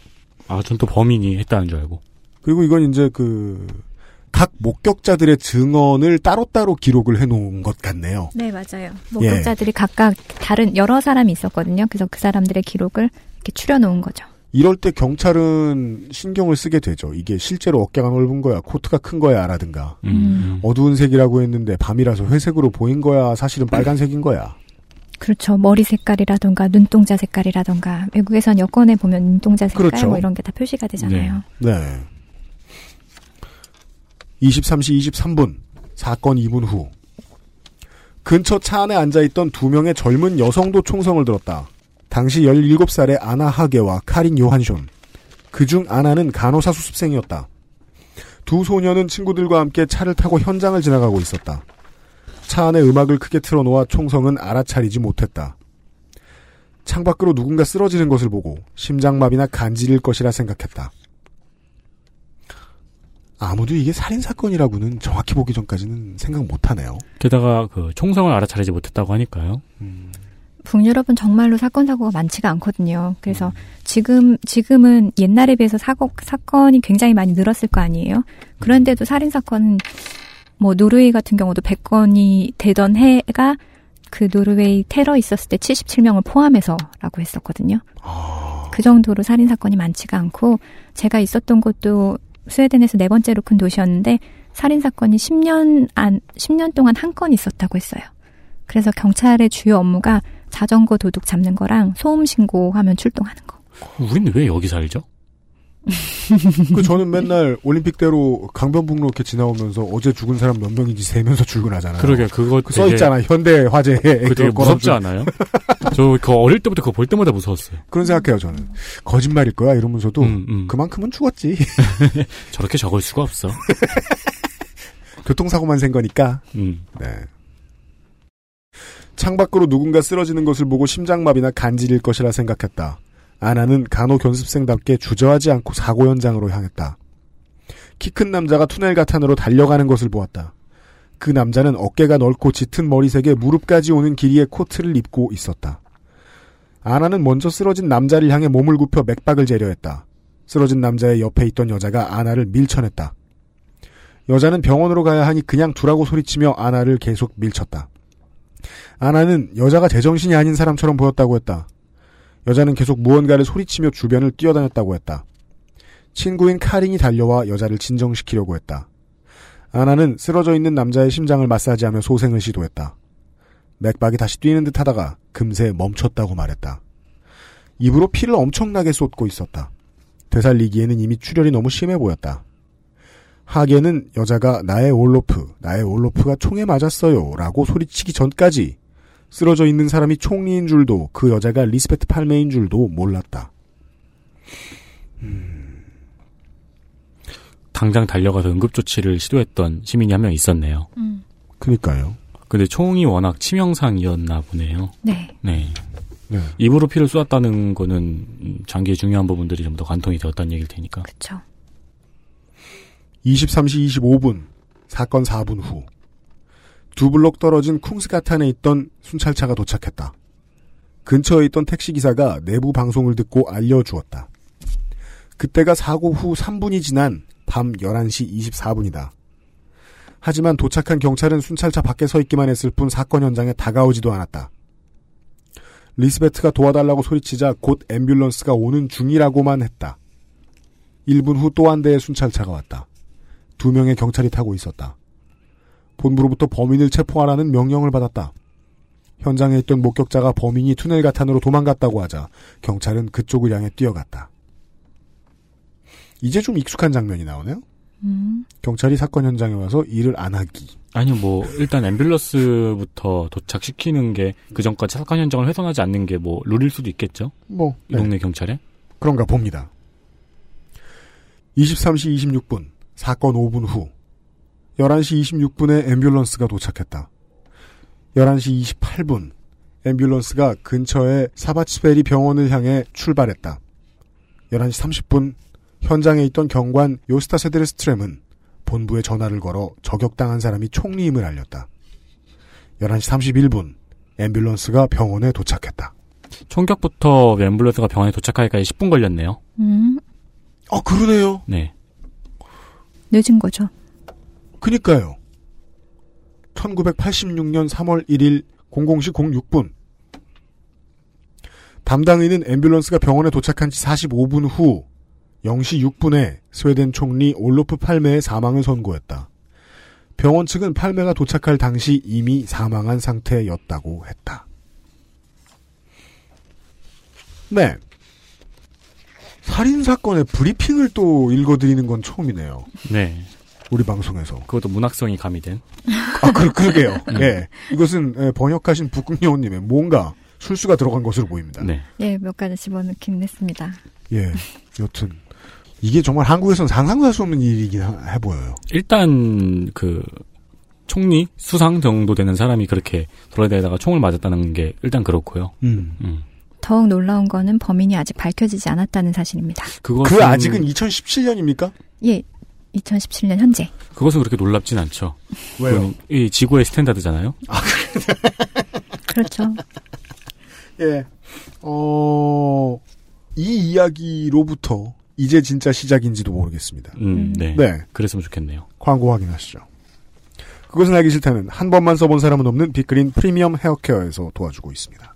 아, 전 또 범인이 했다는 줄 알고. 그리고 이건 이제 그, 각 목격자들의 증언을 따로따로 기록을 해놓은 것 같네요. 네, 맞아요. 목격자들이 각각 다른 여러 사람이 있었거든요. 그래서 그 사람들의 기록을 이렇게 추려놓은 거죠. 이럴 때 경찰은 신경을 쓰게 되죠. 이게 실제로 어깨가 넓은 거야, 코트가 큰 거야, 라든가. 음. 어두운 색이라고 했는데 밤이라서 회색으로 보인 거야, 사실은 빨간색인 거야. 그렇죠. 머리 색깔이라던가 눈동자 색깔이라던가 외국에선 여권에 보면 눈동자 색깔 그렇죠. 뭐 이런 게 다 표시가 되잖아요. 네. 23시 23분, 사건 2분 후. 근처 차 안에 앉아 있던 두 명의 젊은 여성도 총성을 들었다. 당시 17살의 아나 하게와 카린 요한숀. 그중 아나는 간호사 수습생이었다. 두 소녀는 친구들과 함께 차를 타고 현장을 지나가고 있었다. 차 안에 음악을 크게 틀어놓아 총성은 알아차리지 못했다. 창밖으로 누군가 쓰러지는 것을 보고 심장마비나 간질일 것이라 생각했다. 아무도 이게 살인사건이라고는 정확히 보기 전까지는 생각 못하네요. 게다가 그 총성을 알아차리지 못했다고 하니까요. 북유럽은 정말로 사건 사고가 많지가 않거든요. 그래서 지금 지금은 옛날에 비해서 사고 사건이 굉장히 많이 늘었을 거 아니에요. 그런데도 살인 사건은 뭐 노르웨이 같은 경우도 100건이 되던 해가 그 노르웨이 테러 있었을 때 77명을 포함해서라고 했었거든요. 그 정도로 살인 사건이 많지가 않고 제가 있었던 곳도 스웨덴에서 네 번째로 큰 도시였는데 살인 사건이 10년 안 10년 동안 한 건 있었다고 했어요. 그래서 경찰의 주요 업무가 자전거 도둑 잡는 거랑 소음 신고하면 출동하는 거. 우린 왜 여기 살죠? 그 저는 맨날 올림픽대로 강변북로 이렇게 지나오면서 어제 죽은 사람 몇 명인지 세면서 출근하잖아요. 그러게 그거 그 써있잖아 현대 화재에 그 되게 무섭지 않아요? 저 그 어릴 때부터 그거 볼 때마다 무서웠어요. 그런 생각해요 저는 거짓말일 거야 이러면서도 음, 음. 그만큼은 죽었지 저렇게 적을 수가 없어. 교통사고만 센 거니까 음. 네. 창밖으로 누군가 쓰러지는 것을 보고 심장마비나 간질일 것이라 생각했다. 아나는 간호 견습생답게 주저하지 않고 사고 현장으로 향했다. 키 큰 남자가 투넬 가탄으로 달려가는 것을 보았다. 그 남자는 어깨가 넓고 짙은 머리색에 무릎까지 오는 길이의 코트를 입고 있었다. 아나는 먼저 쓰러진 남자를 향해 몸을 굽혀 맥박을 재려 했다. 쓰러진 남자의 옆에 있던 여자가 아나를 밀쳐냈다. 여자는 병원으로 가야 하니 그냥 두라고 소리치며 아나를 계속 밀쳤다. 아나는 여자가 제정신이 아닌 사람처럼 보였다고 했다. 여자는 계속 무언가를 소리치며 주변을 뛰어다녔다고 했다. 친구인 카린이 달려와 여자를 진정시키려고 했다. 아나는 쓰러져 있는 남자의 심장을 마사지하며 소생을 시도했다. 맥박이 다시 뛰는 듯 하다가 금세 멈췄다고 말했다. 입으로 피를 엄청나게 쏟고 있었다. 되살리기에는 이미 출혈이 너무 심해 보였다. 하계는 여자가 나의 올로프, 나의 올로프가 총에 맞았어요. 라고 소리치기 전까지 쓰러져 있는 사람이 총리인 줄도 그 여자가 리스베트 팔메인 줄도 몰랐다. 당장 달려가서 응급조치를 시도했던 시민이 한 명 있었네요. 음. 그니까요. 근데 총이 워낙 치명상이었나 보네요. 네. 네. 네. 입으로 피를 쏘았다는 거는 음, 장기의 중요한 부분들이 좀더 관통이 되었다는 얘기일 테니까. 그쵸. 23시 25분, 사건 4분 후. 두 블록 떨어진 쿵스가탄에 있던 순찰차가 도착했다. 근처에 있던 택시기사가 내부 방송을 듣고 알려주었다. 그때가 사고 후 3분이 지난 밤 11시 24분이다. 하지만 도착한 경찰은 순찰차 밖에 서 있기만 했을 뿐 사건 현장에 다가오지도 않았다. 리스베트가 도와달라고 소리치자 곧 앰뷸런스가 오는 중이라고만 했다. 1분 후 또 한 대의 순찰차가 왔다. 두 명의 경찰이 타고 있었다. 본부로부터 범인을 체포하라는 명령을 받았다. 현장에 있던 목격자가 범인이 투넬 가탄으로 도망갔다고 하자 경찰은 그쪽을 향해 뛰어갔다. 이제 좀 익숙한 장면이 나오네요. 음. 경찰이 사건 현장에 와서 일을 안 하기. 아니요, 뭐 일단 앰뷸런스부터 도착시키는 게 그 전까지 사건 현장을 훼손하지 않는 게 뭐 룰일 수도 있겠죠. 뭐이 동네 경찰에. 그런가 봅니다. 23시 26분, 사건 5분 후, 11시 26분에 앰뷸런스가 도착했다. 11시 28분, 앰뷸런스가 근처의 사바치베리 병원을 향해 출발했다. 11시 30분, 현장에 있던 경관 요스타 세드르스트렘은 본부에 전화를 걸어 저격당한 사람이 총리임을 알렸다. 11시 31분, 앰뷸런스가 병원에 도착했다. 총격부터 앰뷸런스가 병원에 도착하기까지 10분 걸렸네요. 음. 어, 그러네요. 네. 늦은 거죠. 그니까요. 1986년 3월 1일 00시 06분. 담당인은 앰뷸런스가 병원에 도착한 지 45분 후 0시 6분에 스웨덴 총리 올로프 팔메의 사망을 선고했다. 병원 측은 팔메가 도착할 당시 이미 사망한 상태였다고 했다. 네. 살인 사건의 브리핑을 또 읽어드리는 건 처음이네요. 네. 우리 방송에서. 그것도 문학성이 가미된. 아, 그, 그러게요. 예. 이것은 예, 번역하신 북극여우님의 뭔가 술수가 들어간 것으로 보입니다. 네. 예, 몇 가지 집어넣긴 했습니다. 예. 여튼. 이게 정말 한국에서는 상상도 할 수 없는 일이긴 하- 해 보여요. 일단 그 총리 수상 정도 되는 사람이 그렇게 돌아다니다가 총을 맞았다는 게 일단 그렇고요. 음. 음. 더욱 놀라운 거는 범인이 아직 밝혀지지 않았다는 사실입니다. 그것은 그 아직은 2017년입니까? 예, 2017년 현재. 그것은 그렇게 놀랍진 않죠. 왜요? 이 지구의 스탠다드잖아요. 그렇죠. 예. 어, 이 이야기로부터 이제 진짜 시작인지도 모르겠습니다. 음, 네. 네. 그랬으면 좋겠네요. 광고 확인하시죠. 그것은 알기 싫다는 한 번만 써본 사람은 없는 빅그린 프리미엄 헤어케어에서 도와주고 있습니다.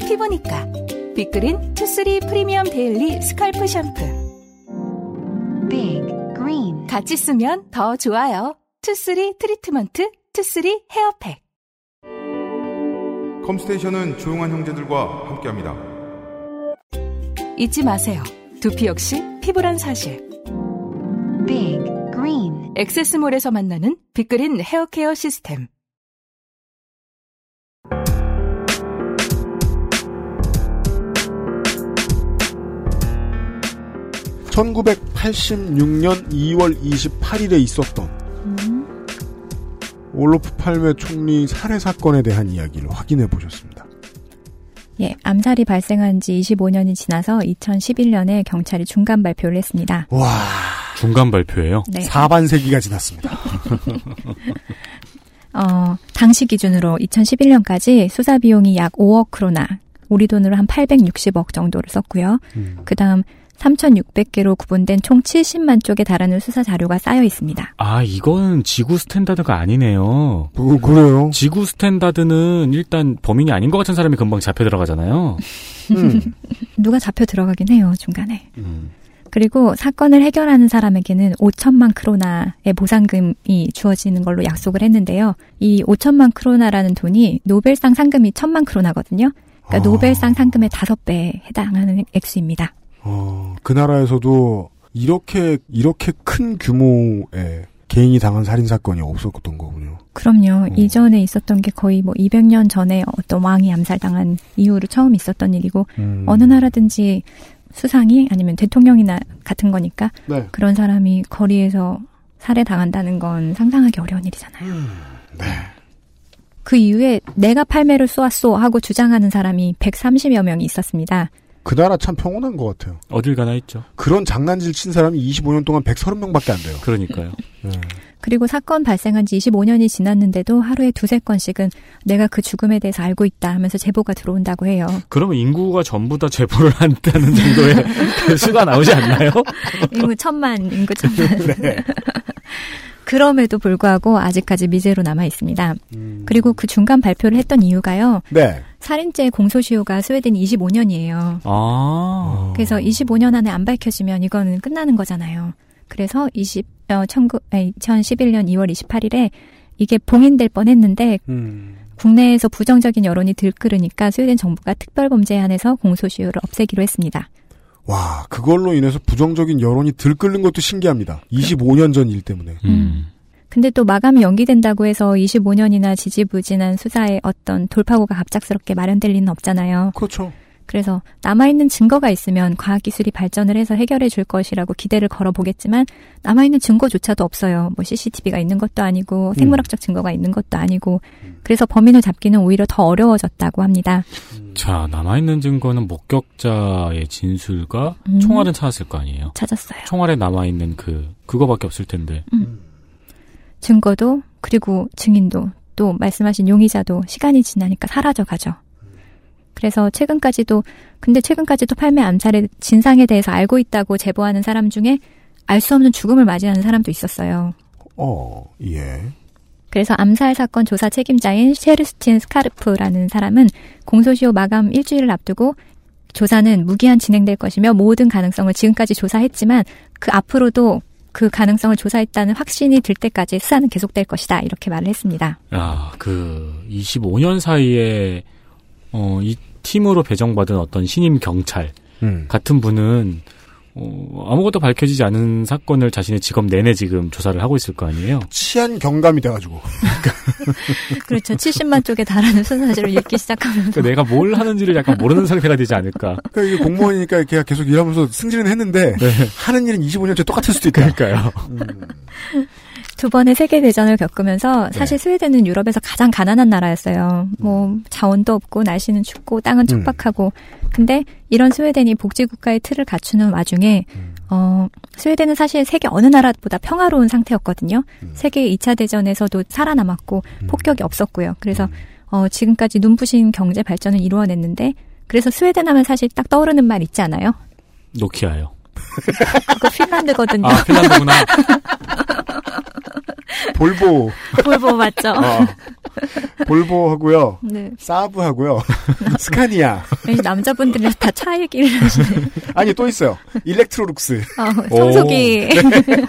피부니까. 빅그린 투쓰리 프리미엄 daily scalp 샴푸. 빅 그린 같이 쓰면 더 좋아요. 투쓰리 트리트먼트 투쓰리 헤어팩. 컴스테이션은 조용한 형제들과 함께합니다. 잊지 마세요. 두피 역시 피부란 사실. 빅 그린 액세스몰에서 만나는 빅그린 헤어케어 시스템. 1986년 2월 28일에 있었던 음, 올로프 팔메 총리 살해 사건에 대한 이야기를 확인해 보셨습니다. 예, 암살이 발생한 지 25년이 지나서 2011년에 경찰이 중간 발표를 했습니다. 와, 중간 발표예요. 네. 4반세기가 지났습니다. 어, 당시 기준으로 2011년까지 수사 비용이 약 5억 크로나, 우리 돈으로 한 860억 정도를 썼고요. 음. 그 다음 3,600개로 구분된 총 70만 쪽에 달하는 수사 자료가 쌓여 있습니다. 아, 이거는 지구 standard가 아니네요. 그, 그래요. 지구 standard는 일단 범인이 아닌 것 같은 사람이 금방 잡혀 들어가잖아요. 음. 누가 잡혀 들어가긴 해요, 중간에. 음. 그리고 사건을 해결하는 사람에게는 5천만 크로나의 보상금이 주어지는 걸로 약속을 했는데요. 이 5천만 크로나라는 돈이 노벨상 상금이 1천만 크로나거든요. 그러니까 아. 노벨상 상금의 5배에 해당하는 액수입니다. 어, 그 나라에서도 이렇게, 이렇게 큰 규모의 개인이 당한 살인 사건이 없었던 거군요. 그럼요. 음. 이전에 있었던 게 거의 뭐 200년 전에 어떤 왕이 암살당한 이후로 처음 있었던 일이고 음. 어느 나라든지 수상이 아니면 대통령이나 같은 거니까 네. 그런 사람이 거리에서 살해당한다는 건 상상하기 어려운 일이잖아요. 네. 그 이후에 내가 팔매를 쏘았소 하고 주장하는 사람이 130여 명이 있었습니다. 그 나라 참 평온한 것 같아요. 어딜 가나 있죠. 그런 장난질 친 사람이 25년 동안 130명밖에 안 돼요. 그러니까요. 네. 그리고 사건 발생한 지 25년이 지났는데도 하루에 두세 건씩은 내가 그 죽음에 대해서 알고 있다 하면서 제보가 들어온다고 해요. 그러면 인구가 전부 다 제보를 한다는 정도의 그 수가 나오지 않나요? 인구 천만, 인구 천만. 네. 그럼에도 불구하고 아직까지 미제로 남아 있습니다. 음. 그리고 그 중간 발표를 했던 이유가요. 네. 살인죄 공소시효가 스웨덴 25년이에요. 아. 그래서 25년 안에 안 밝혀지면 이거는 끝나는 거잖아요. 그래서 20, 어, 19, 아니, 2011년 2월 28일에 이게 봉인될 뻔 했는데 음. 국내에서 부정적인 여론이 들끓으니까 스웨덴 정부가 특별범죄에 한해서 공소시효를 없애기로 했습니다. 와, 그걸로 인해서 부정적인 여론이 들끓는 것도 신기합니다. 25년 전 일 때문에. 음. 근데 또 마감이 연기된다고 해서 25년이나 지지부진한 수사에 어떤 돌파구가 갑작스럽게 마련될 리는 없잖아요. 그렇죠. 그래서 남아있는 증거가 있으면 과학기술이 발전을 해서 해결해 줄 것이라고 기대를 걸어보겠지만 남아있는 증거조차도 없어요. 뭐 CCTV가 있는 것도 아니고 생물학적 증거가 있는 것도 아니고 그래서 범인을 잡기는 오히려 더 어려워졌다고 합니다. 자, 남아있는 증거는 목격자의 진술과 음. 총알은 찾았을 거 아니에요. 찾았어요. 총알에 남아있는 그, 그거밖에 없을 텐데. 증거도 그리고 증인도 또 말씀하신 용의자도 시간이 지나니까 사라져 가죠. 그래서 최근까지도 근데 최근까지도 팔매 암살의 진상에 대해서 알고 있다고 제보하는 사람 중에 알 수 없는 죽음을 맞이하는 사람도 있었어요. 어, 예. 그래서 암살 사건 조사 책임자인 셰르스틴 스카르프라는 사람은 공소시효 마감 일주일을 앞두고 조사는 무기한 진행될 것이며 모든 가능성을 지금까지 조사했지만 그 앞으로도 그 가능성을 조사했다는 확신이 들 때까지 수사는 계속될 것이다 이렇게 말을 했습니다. 야, 그, 25년 사이에, 어, 이 팀으로 배정받은 어떤 신임 경찰 음. 같은 분은, 어, 아무것도 밝혀지지 않은 사건을 자신의 직업 내내 지금 조사를 하고 있을 거 아니에요? 치안 경감이 돼가지고. 그렇죠. 70만 쪽에 달하는 수사지를 읽기 시작하면서 그러니까 내가 뭘 하는지를 약간 모르는 상태가 되지 않을까. 그러니까 이게 공무원이니까 걔가 계속 일하면서 승진은 했는데 하는 일은 25년째 똑같을 수도 있다. 그러니까요. 두 번의 세계 대전을 겪으면서 사실 스웨덴은 유럽에서 가장 가난한 나라였어요. 뭐 자원도 없고 날씨는 춥고 땅은 척박하고 근데 이런 스웨덴이 복지 국가의 틀을 갖추는 와중에 어 스웨덴은 사실 세계 어느 나라보다 평화로운 상태였거든요. 세계 2차 대전에서도 살아남았고 폭격이 없었고요. 그래서 어 지금까지 눈부신 경제 발전을 이루어냈는데 그래서 스웨덴 하면 사실 딱 떠오르는 말 있지 않아요? 노키아요. 그거 핀란드거든요. 아, 핀란드구나. 볼보, 볼보 맞죠? 어. 볼보 하고요. 네. 사브 하고요. 스카니아. 왠지 남자분들이 다 차 얘기를 하시네. 아니 또 있어요. 일렉트로룩스. 어, 청소기.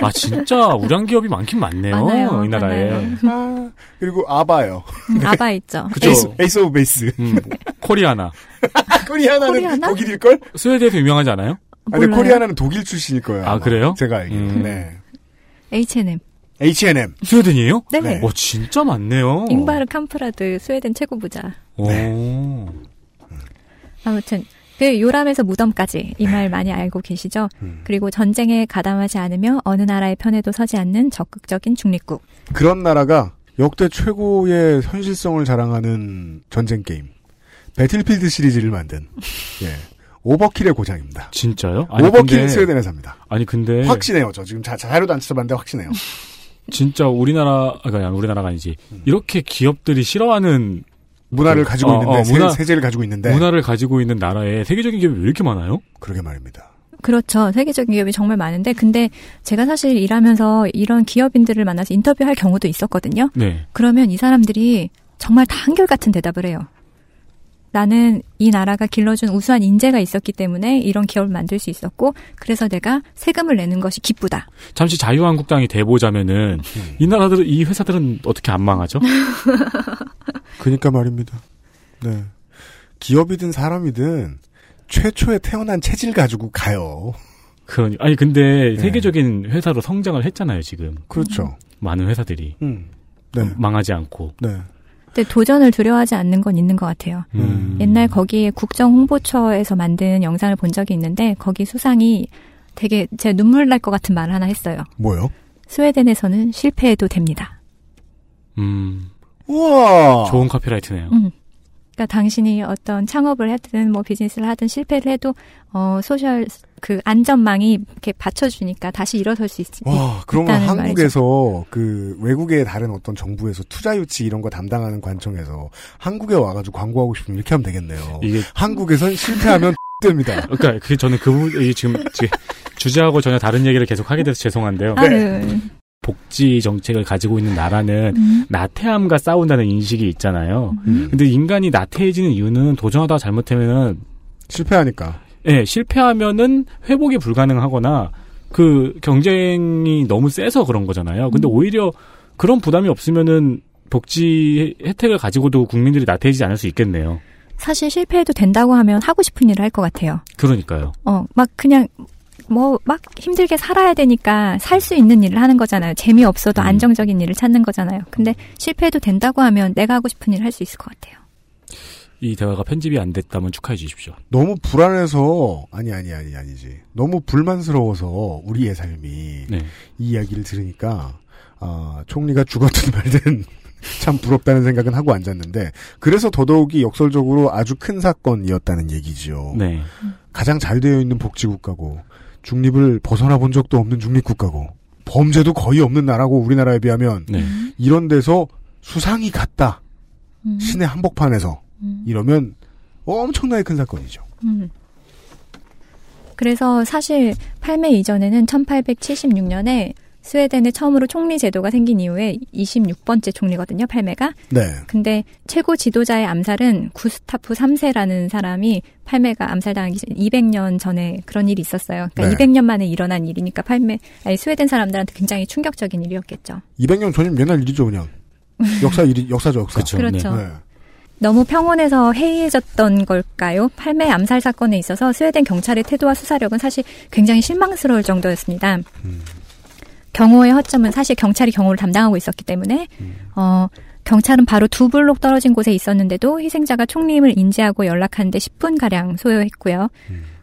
아, 진짜 우량 기업이 많긴 많네요. 많아요, 이 나라에. 많아요. 아, 그리고 아바요. 아바 있죠. 그죠? 에이스, 에이스 오브 베이스. 음, 코리아나. 코리아나는 코리아나? 독일일걸? 스웨덴에서 유명하지 않아요? 아, 근데. 코리아나는 독일 출신일 거예요. 아, 아마. 그래요? 제가 알기로. 음. 네. H&M. H&M. 스웨덴이에요? 네. 네. 와, 진짜 많네요. 잉바르 캄프라드 스웨덴 최고 부자. 오. 네. 아무튼 그 요람에서 무덤까지 이 말 많이 알고 계시죠? 음. 그리고 전쟁에 가담하지 않으며 어느 나라의 편에도 서지 않는 적극적인 중립국. 그런 나라가 역대 최고의 현실성을 자랑하는 전쟁 게임. 배틀필드 시리즈를 만든 예. 오버킬의 고장입니다. 진짜요? 아니, 오버킬 근데- 스웨덴에 삽니다. 아니 근데 확신해요. 저 지금 자, 자료도 안 찾아봤는데 확신해요. 진짜 우리나라 아니 우리나라가 아니지 이렇게 기업들이 싫어하는 문화를 그- 가지고 어, 있는데 어, 세, 문화- 세 제를 가지고 있는데 문화를 가지고 있는 나라에 세계적인 기업이 왜 이렇게 많아요? 그러게 말입니다. 그렇죠. 세계적인 기업이 정말 많은데, 근데 제가 사실 일하면서 이런 기업인들을 만나서 인터뷰할 경우도 있었거든요. 네. 그러면 이 사람들이 정말 다 한결같은 대답을 해요. 나는 이 나라가 길러준 우수한 인재가 있었기 때문에 이런 기업을 만들 수 있었고, 그래서 내가 세금을 내는 것이 기쁘다. 잠시 자유한국당이 돼보자면은 음. 이 나라들은 이 회사들은 어떻게 안 망하죠? 그니까 말입니다. 네. 기업이든 사람이든 최초에 태어난 체질 가지고 가요. 그러니 아니 근데 네. 세계적인 회사로 성장을 했잖아요 지금 그렇죠. 많은 회사들이 음. 네. 망하지 않고. 네. 근데 도전을 두려워하지 않는 건 있는 것 같아요. 음. 옛날 거기에 국정홍보처에서 만든 영상을 본 적이 있는데, 거기 수상이 되게 제 눈물 날 것 같은 말을 하나 했어요. 뭐요? 스웨덴에서는 실패해도 됩니다. 음, 우와. 좋은 카피라이트네요. 음. 그러니까 당신이 어떤 창업을 하든 뭐 비즈니스를 하든 실패를 해도 어 소셜 그 안전망이 이렇게 받쳐주니까 다시 일어설 수 있, 와, 그러면 한국에서 그 외국의 다른 어떤 정부에서 투자 유치 이런 거 담당하는 관청에서 한국에 와가지고 광고하고 싶으면 이렇게 하면 되겠네요. 이게 한국에선 실패하면 됩니다. 그러니까 저는 그 부분 이게 지금 지- 주제하고 전혀 다른 얘기를 계속 하게 돼서 죄송한데요. 아, 네. 복지 정책을 가지고 있는 나라는 음. 나태함과 싸운다는 인식이 있잖아요. 음. 근데 인간이 나태해지는 이유는 도전하다가 잘못하면은 실패하니까. 예, 실패하면은 회복이 불가능하거나 그 경쟁이 너무 세서 그런 거잖아요. 근데 오히려 그런 부담이 없으면은 복지 혜택을 가지고도 국민들이 나태해지지 않을 수 있겠네요. 사실 실패해도 된다고 하면 하고 싶은 일을 할 것 같아요. 그러니까요. 어, 막 그냥 뭐 막 힘들게 살아야 되니까 살 수 있는 일을 하는 거잖아요. 재미없어도 음. 안정적인 일을 찾는 거잖아요. 근데 실패해도 된다고 하면 내가 하고 싶은 일을 할 수 있을 것 같아요. 이 대화가 편집이 안 됐다면 축하해 주십시오. 너무 불안해서 아니 아니 아니 아니지. 너무 불만스러워서 우리의 삶이 네. 이 이야기를 들으니까 아, 총리가 죽었든 말든 참 부럽다는 생각은 하고 앉았는데 그래서 더더욱이 역설적으로 아주 큰 사건이었다는 얘기지요. 네. 가장 잘 되어 있는 복지국가고 중립을 벗어나 본 적도 없는 중립국가고 범죄도 거의 없는 나라고 우리나라에 비하면 네. 이런 데서 수상이 갔다. 음. 신의 한복판에서 음. 이러면 엄청나게 큰 사건이죠. 음. 그래서 사실 팔매 이전에는 1876년에 스웨덴에 처음으로 총리 제도가 생긴 이후에 26번째 총리거든요, 팔매가. 네. 근데 최고 지도자의 암살은 구스타프 3세라는 사람이 팔매가 암살당하기 전 200년 전에 그런 일이 있었어요. 그러니까 네. 200년 만에 일어난 일이니까 팔매, 아니 스웨덴 사람들한테 굉장히 충격적인 일이었겠죠. 200년 전이면 옛날 일이죠, 그냥. 역사 일이, 역사죠, 역사. 그쵸. 그렇죠. 네. 너무 평온해서 해이해졌던 걸까요? 팔매 암살 사건에 있어서 스웨덴 경찰의 태도와 수사력은 사실 굉장히 실망스러울 정도였습니다. 경호의 허점은 사실 경찰이 경호를 담당하고 있었기 때문에 어, 경찰은 바로 두 블록 떨어진 곳에 있었는데도 희생자가 총리임을 인지하고 연락하는데 10분 가량 소요했고요.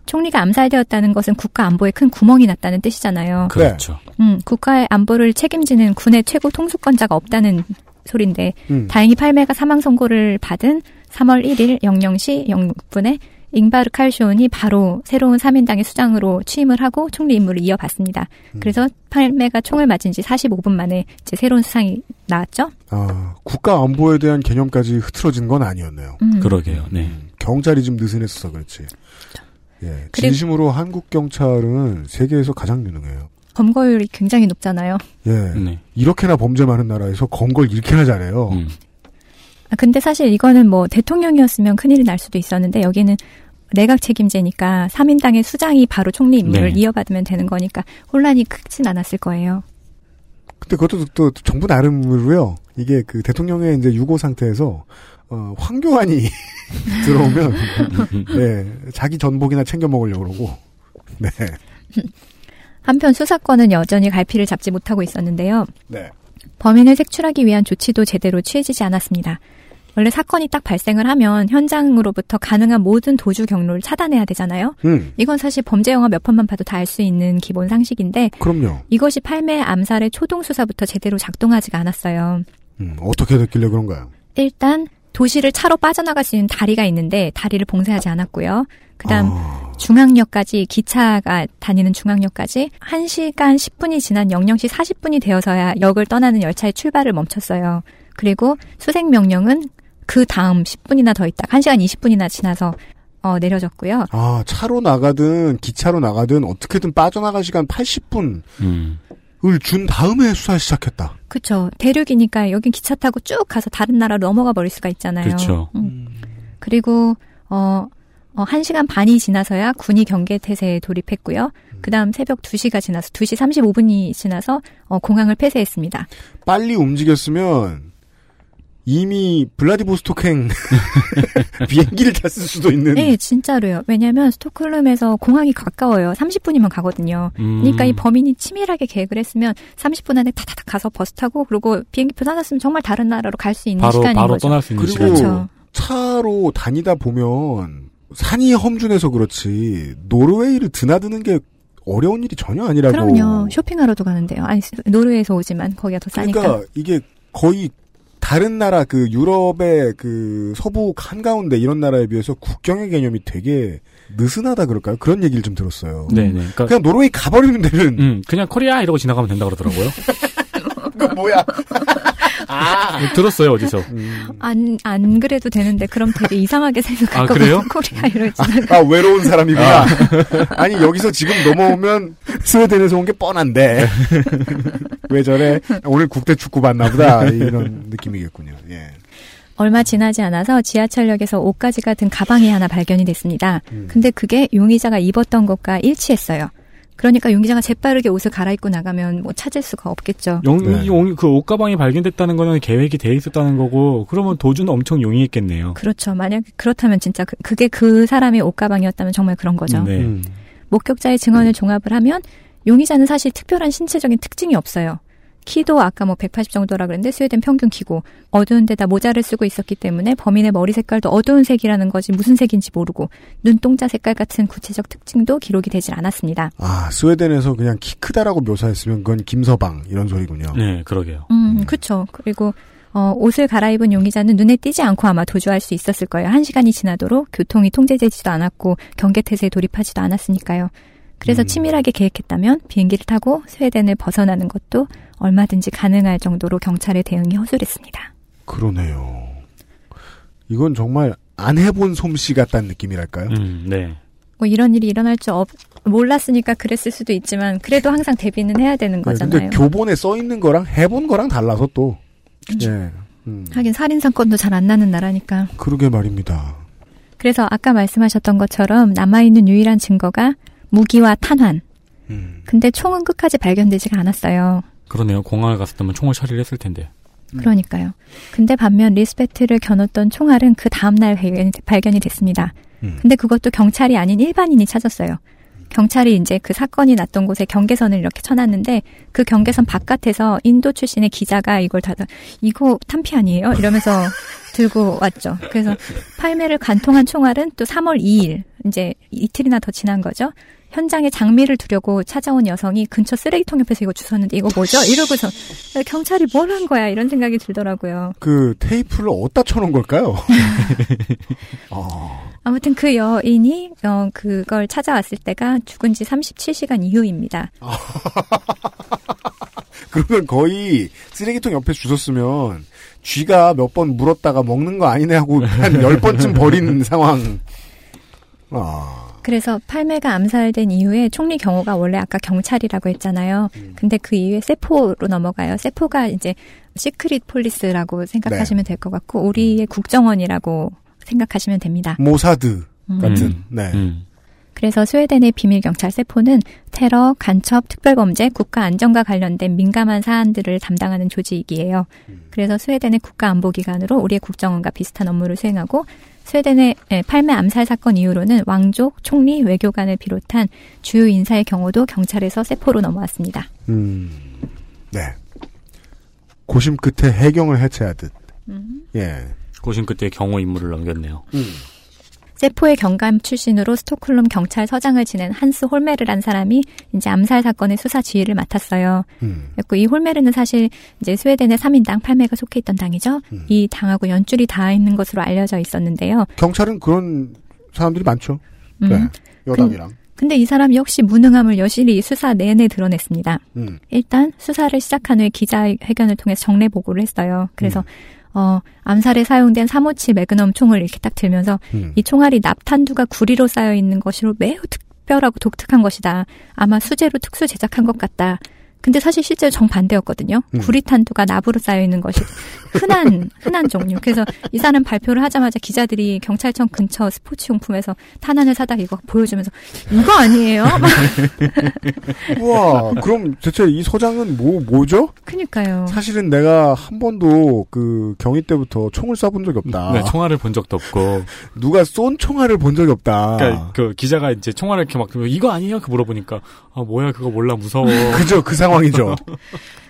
총리가 암살되었다는 것은 국가 안보에 큰 구멍이 났다는 뜻이잖아요. 그렇죠. 음, 국가의 안보를 책임지는 군의 최고 통수권자가 없다는 소린데 음. 다행히 팔매가 사망 선고를 받은 3월 1일 00시 06분에 잉바르 칼쇼온이 바로 새로운 3인당의 수장으로 취임을 하고 총리 임무를 이어봤습니다. 그래서 팔매가 총을 맞은 지 45분 만에 이제 새로운 수상이 나왔죠. 아, 국가 안보에 대한 개념까지 흐트러진 건 아니었네요. 음. 그러게요. 네. 경찰이 좀 느슨했어서 그렇지. 예. 진심으로 한국 경찰은 세계에서 가장 유능해요. 검거율이 굉장히 높잖아요. 예. 네. 이렇게나 범죄 많은 나라에서 검걸 이렇게나 잘해요. 음. 아, 근데 사실 이거는 뭐 대통령이었으면 큰일이 날 수도 있었는데 여기는 내각 책임제니까 3인당의 수장이 바로 총리 임무를 네. 이어받으면 되는 거니까 혼란이 크진 않았을 거예요. 근데 그것도 또 정부 나름으로요. 이게 그 대통령의 이제 유고 상태에서 어, 황교안이 들어오면 예, 자기 전복이나 챙겨 먹으려고 그러고. 네. 한편 수사권은 여전히 갈피를 잡지 못하고 있었는데요. 네. 범인을 색출하기 위한 조치도 제대로 취해지지 않았습니다. 원래 사건이 딱 발생을 하면 현장으로부터 가능한 모든 도주 경로를 차단해야 되잖아요. 음. 이건 사실 범죄 영화 몇 편만 봐도 다 알 수 있는 기본 상식인데 그럼요. 이것이 팔매 암살의 초동 수사부터 제대로 작동하지가 않았어요. 음, 어떻게 됐길래 그런가요? 일단 도시를 차로 빠져나갈 수 있는 다리가 있는데 다리를 봉쇄하지 않았고요. 그다음 아, 중앙역까지 기차가 다니는 중앙역까지 1시간 10분이 지난 00시 40분이 되어서야 역을 떠나는 열차의 출발을 멈췄어요. 그리고 수색 명령은 그 다음 10분이나 더 있다. 1시간 20분이나 지나서 어, 내려졌고요. 아, 차로 나가든 기차로 나가든 어떻게든 빠져나갈 시간 80분 을 음. 준 다음에 수사 시작했다. 그쵸. 대륙이니까 여긴 기차 타고 쭉 가서 다른 나라로 넘어가 버릴 수가 있잖아요. 그렇죠. 음. 그리고 어, 어, 1시간 반이 지나서야 군이 경계 태세에 돌입했고요. 그 다음 새벽 2시가 지나서 2시 35분이 지나서 어, 공항을 폐쇄했습니다. 빨리 움직였으면 이미 블라디보스토크행 비행기를 탔을 수도 있는. 네, 진짜로요. 왜냐하면 스톡홀름에서 공항이 가까워요. 30분이면 가거든요. 음. 그러니까 이 범인이 치밀하게 계획을 했으면 30분 안에 타타닥 가서 버스 타고 그리고 비행기표 사놨으면 정말 다른 나라로 갈 수 있는 바로 시간인 바로 거죠. 떠날 수 있는 그리고 시간. 그렇죠. 차로 다니다 보면 산이 험준해서 그렇지 노르웨이를 드나드는 게 어려운 일이 전혀 아니라고. 그럼요. 쇼핑하러도 가는데요. 아니 노르웨이에서 오지만 거기가 더 싸니까. 그러니까 이게 거의 다른 나라 그 유럽의 그 서부 한가운데 이런 나라에 비해서 국경의 개념이 되게 느슨하다 그럴까요? 그런 얘기를 좀 들었어요. 네네. 그러니까 그냥 노르웨이 가버리면 되는 음, 그냥 코리아 이러고 지나가면 된다 그러더라고요. 그 뭐야? 들었어요 어디서. 안, 안 그래도 되는데, 그럼 되게 이상하게 생각할 아, 것 그래요? 같아요. 코리아 이러지. 아 외로운 사람이구나. 아 니 여기서 지금 넘어오면 스웨덴에서 온 게 뻔한데 왜 저래? 오늘 국대 축구 봤나 보다 이런 느낌이겠군요. 예. 얼마 지나지 않아서 지하철역에서 옷가지가 든 가방이 하나 발견이 됐습니다. 음. 근데 그게 용의자가 입었던 것과 일치했어요. 그러니까 용의자가 재빠르게 옷을 갈아입고 나가면 뭐 찾을 수가 없겠죠. 용, 네. 용, 그 옷가방이 발견됐다는 거는 계획이 돼 있었다는 거고, 그러면 도주는 엄청 용이했겠네요. 그렇죠. 만약 그렇다면 진짜 그, 그게 그 사람의 옷가방이었다면 정말 그런 거죠. 네. 음. 목격자의 증언을 종합을 하면 용의자는 사실 특별한 신체적인 특징이 없어요. 키도 아까 뭐 180 정도라 그랬는데 스웨덴 평균 키고 어두운 데다 모자를 쓰고 있었기 때문에 범인의 머리 색깔도 어두운 색이라는 거지 무슨 색인지 모르고 눈동자 색깔 같은 구체적 특징도 기록이 되질 않았습니다. 아 스웨덴에서 그냥 키 크다라고 묘사했으면 그건 김서방 이런 소리군요. 네, 그러게요. 음, 그렇죠. 그리고 어, 옷을 갈아입은 용의자는 눈에 띄지 않고 아마 도주할 수 있었을 거예요. 한 시간이 지나도록 교통이 통제되지도 않았고 경계태세에 돌입하지도 않았으니까요. 그래서 음. 치밀하게 계획했다면 비행기를 타고 스웨덴을 벗어나는 것도 얼마든지 가능할 정도로 경찰의 대응이 허술했습니다. 그러네요. 이건 정말 안 해본 솜씨 같다는 느낌이랄까요? 음, 네. 뭐 이런 일이 일어날 줄 없, 몰랐으니까 그랬을 수도 있지만 그래도 항상 대비는 해야 되는 네, 거잖아요. 근데 교본에 써 있는 거랑 해본 거랑 달라서 또. 예. 음, 하긴 살인 사건도 잘 안 나는 나라니까. 그러게 말입니다. 그래서 아까 말씀하셨던 것처럼 남아 있는 유일한 증거가 무기와 탄환. 음. 근데 총은 끝까지 발견되지가 않았어요. 그러네요. 공항을 갔었다면 총을 처리를 했을 텐데. 그러니까요. 근데 반면 리스페트를 겨눴던 총알은 그 다음날 발견이, 됐습니다. 음. 근데 그것도 경찰이 아닌 일반인이 찾았어요. 경찰이 이제 그 사건이 났던 곳에 경계선을 이렇게 쳐놨는데 그 경계선 바깥에서 인도 출신의 기자가 이걸 다 이거 탄피 아니에요? 이러면서 들고 왔죠. 그래서 팔매를 간통한 총알은 또 3월 2일 이제 이틀이나 더 지난 거죠. 현장에 장미를 두려고 찾아온 여성이 근처 쓰레기통 옆에서 이거 주웠는데 이거 뭐죠? 이러고서 경찰이 뭘 한 거야 이런 생각이 들더라고요. 그 테이프를 어디다 쳐놓은 걸까요? 어, 아무튼 그 여인이 어, 그걸 찾아왔을 때가 죽은 지 37시간 이후입니다. 그러면 거의 쓰레기통 옆에 주웠으면 쥐가 몇 번 물었다가 먹는 거 아니네 하고 한 열 번쯤 버리는 상황. 아, 그래서 팔매가 암살된 이후에 총리 경호가 원래 아까 경찰이라고 했잖아요. 근데 그 이후에 세포로 넘어가요. 세포가 이제 secret police라고 생각하시면 될것 같고 우리의 국정원이라고 생각하시면 됩니다. 모사드 음. 같은. 음. 네. 음. 그래서 스웨덴의 비밀 경찰 세포는 테러, 간첩, 특별범죄, 국가 안전과 관련된 민감한 사안들을 담당하는 조직이에요. 그래서 스웨덴의 국가안보기관으로 우리의 국정원과 비슷한 업무를 수행하고 스웨덴의 예, 팔메 암살 사건 이후로는 왕족, 총리, 외교관을 비롯한 주요 인사의 경우도 경찰에서 세포로 넘어왔습니다. 음, 네. 고심 끝에 해경을 해체하듯. 예. 고심 끝에 경호 임무를 넘겼네요. 음. 세포의 경감 출신으로 스톡홀름 경찰서장을 지낸 한스 홀메르란 사람이 이제 암살 사건의 수사 지휘를 맡았어요. 음. 그리고 이 홀메르는 사실 이제 스웨덴의 3인당 팔메가 속해 있던 당이죠. 음. 이 당하고 연줄이 닿아 있는 것으로 알려져 있었는데요. 경찰은 그런 사람들이 많죠. 음. 네. 여당이랑. 근데 이 사람 역시 무능함을 여실히 수사 내내 드러냈습니다. 음. 일단 수사를 시작한 후에 기자회견을 통해서 정례 보고를 했어요. 그래서 어, 암살에 사용된 357 매그넘 총을 이렇게 딱 들면서 음. 이 총알이 납탄두가 구리로 쌓여 있는 것으로 매우 특별하고 독특한 것이다. 아마 수제로 특수 제작한 것 같다. 근데 사실 실제로 정반대였거든요. 음. 구리탄두가 납으로 쌓여 있는 것이 흔한 흔한 종류. 그래서 이 사람 발표를 하자마자 기자들이 경찰청 근처 스포츠 용품에서 탄환을 사다 이거 보여주면서 이거 아니에요? 막 우와, 그럼 대체 이 서장은 뭐, 뭐죠? 그니까요. 사실은 내가 한 번도 그 경위 때부터 총을 쏴본 적이 없다. 네, 총알을 본 적도 없고. 누가 쏜 총알을 본 적이 없다. 그러니까 그 기자가 이제 총알을 이렇게 막 이거 아니에요? 그 물어보니까 아 뭐야 그거 몰라 무서워. 그죠, 그 상황이죠.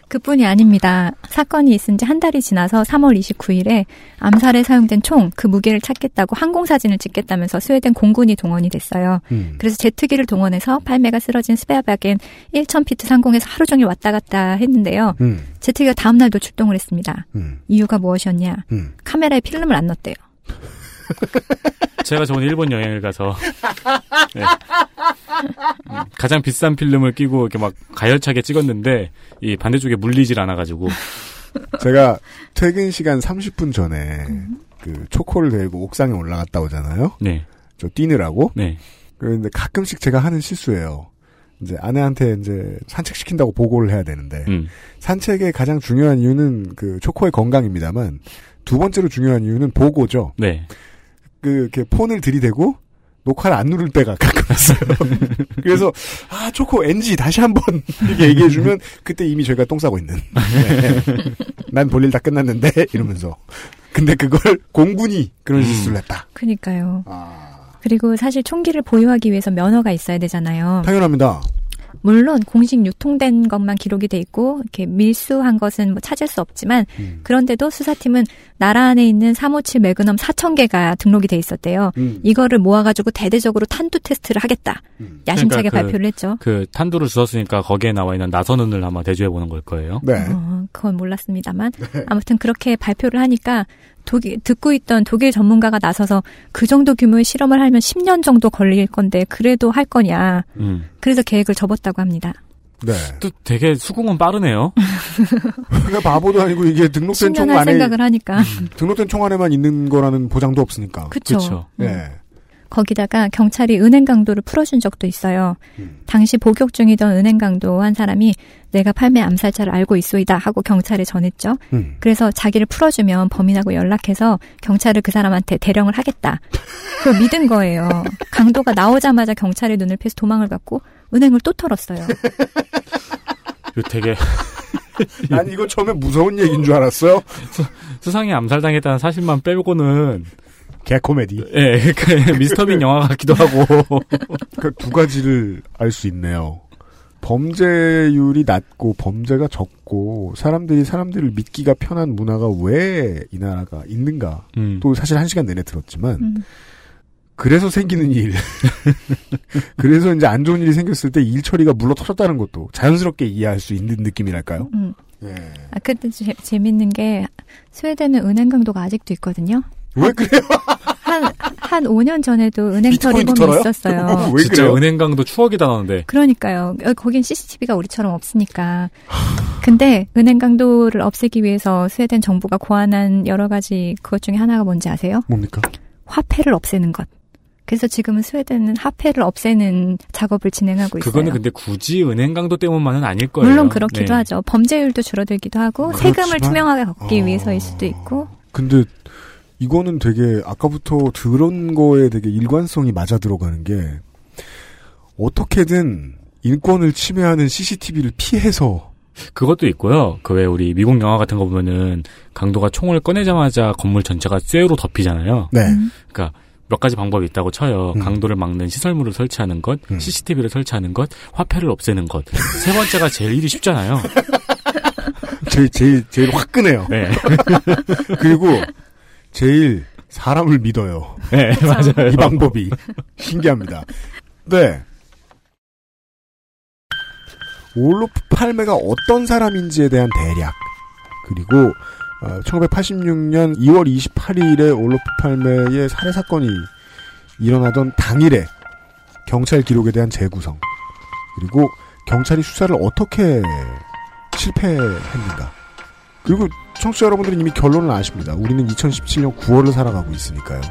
그뿐이 아닙니다. 사건이 있은 지 한 달이 지나서 3월 29일에 암살에 사용된 총 그 무게를 찾겠다고 항공사진을 찍겠다면서 스웨덴 공군이 동원이 됐어요. 음. 그래서 제트기를 동원해서 팔매가 쓰러진 스베아박엔 1,000피트 상공에서 하루 종일 왔다 갔다 했는데요. 음, 제트기가 다음날도 출동을 했습니다. 음, 이유가 무엇이었냐? 음. 카메라에 필름을 안 넣었대요. 제가 저번에 일본 여행을 가서 네. 음, 가장 비싼 필름을 끼고 이렇게 막 가열차게 찍었는데 이 반대쪽에 물리질 않아가지고 제가 퇴근 시간 30분 전에 그 초코를 들고 옥상에 올라갔다 오잖아요. 네, 저 뛰느라고. 네, 그런데 가끔씩 제가 하는 실수예요. 이제 아내한테 이제 산책시킨다고 보고를 해야 되는데 음, 산책의 가장 중요한 이유는 그 초코의 건강입니다만 두 번째로 중요한 이유는 보고죠. 네. 그 이렇게 폰을 들이대고 녹화를 안 누를 때가 가끔 있어요. 그래서 아 초코 NG 다시 한번 이렇게 얘기해 주면 그때 이미 저희가 똥 싸고 있는. 네. 난 볼일 다 끝났는데 이러면서. 근데 그걸 공군이 그런 음. 실수를 했다. 그니까요. 아, 그리고 사실 총기를 보유하기 위해서 면허가 있어야 되잖아요. 당연합니다. 물론 공식 유통된 것만 기록이 돼 있고 이렇게 밀수한 것은 뭐 찾을 수 없지만 음. 그런데도 수사팀은 나라 안에 있는 357 매그넘 4천 개가 등록이 돼 있었대요. 음. 이거를 모아가지고 대대적으로 탄두 테스트를 하겠다. 음. 야심차게 그러니까 그- 발표를 했죠. 그 탄두를 주었으니까 거기에 나와 있는 나선운을 아마 대조해 보는 걸 거예요. 네. 어, 그건 몰랐습니다만 아무튼 그렇게 발표를 하니까 독일, 듣고 있던 독일 전문가가 나서서 그 정도 규모의 실험을 하면 10년 정도 걸릴 건데 그래도 할 거냐. 음. 그래서 계획을 접었다고 합니다. 네. 또 되게 수긍은 빠르네요. 그러니까 바보도 아니고 이게 등록된 10년 총할 안에 생각을 하니까. 등록된 총 안에만 있는 거라는 보장도 없으니까. 그쵸. 네. 거기다가 경찰이 은행 강도를 풀어준 적도 있어요. 음. 당시 복역 중이던 은행 강도 한 사람이 내가 팔매 암살자를 알고 있소이다 하고 경찰에 전했죠. 음. 그래서 자기를 풀어주면 범인하고 연락해서 경찰을 그 사람한테 대령을 하겠다. 그걸 믿은 거예요. 강도가 나오자마자 경찰의 눈을 피해서 도망을 갔고 은행을 또 털었어요. 이거 되게 난 이거 처음에 무서운 얘기인 줄 알았어요. 수상이 암살당했다는 사실만 빼고는 개코메디. 예, 그 미스터빈 영화 같기도 하고. 그두 가지를 알 수 있네요. 범죄율이 낮고 범죄가 적고 사람들이 사람들을 믿기가 편한 문화가 왜 이 나라가 있는가. 음. 또 사실 한 시간 내내 들었지만 음. 그래서 생기는 일. 그래서 이제 안 좋은 일이 생겼을 때 일 처리가 물러 터졌다는 것도 자연스럽게 이해할 수 있는 느낌이랄까요? 음. 예. 아, 근데 재, 재밌는 게 스웨덴은 은행 강도가 아직도 있거든요. 왜 그래요? 한, 한 5년 전에도 은행 털어요? 있었어요. 왜 진짜 그래요? 은행강도 추억이다 나는데. 그러니까요. 어, 거긴 CCTV가 우리처럼 없으니까. 근데 은행 강도를 없애기 위해서 스웨덴 정부가 고안한 여러 가지 그것 중에 하나가 뭔지 아세요? 뭡니까? 화폐를 없애는 것. 그래서 지금은 스웨덴은 화폐를 없애는 작업을 진행하고 있어요. 그거는 근데 굳이 은행 강도 때문만은 아닐 거예요. 물론 그렇기도 네. 하죠. 범죄율도 줄어들기도 하고 그렇지만- 세금을 투명하게 걷기 어. 위해서일 수도 있고. 근데 이거는 되게 아까부터 들은 거에 되게 일관성이 맞아 들어가는 게 어떻게든 인권을 침해하는 CCTV를 피해서 그것도 있고요. 그 왜 우리 미국 영화 같은 거 보면은 강도가 총을 꺼내자마자 건물 전체가 쇠로 덮이잖아요. 네. 음. 그러니까 몇 가지 방법이 있다고 쳐요. 음. 강도를 막는 시설물을 설치하는 것, 음. CCTV를 설치하는 것, 화폐를 없애는 것. 세 번째가 제일 일이 쉽잖아요. 제일 제일 제일 화끈해요. 네. 그리고 제일 사람을 믿어요. 네, 맞아요. 이 방법이 신기합니다. 네. 올로프 팔메가 어떤 사람인지에 대한 대략 그리고 1986년 2월 28일에 올로프 팔메의 살해 사건이 일어나던 당일에 경찰 기록에 대한 재구성 그리고 경찰이 수사를 어떻게 실패했는가 그리고 청취자 여러분들은 이미 결론을 아십니다. 우리는 2017년 9월을 살아가고 있으니까요.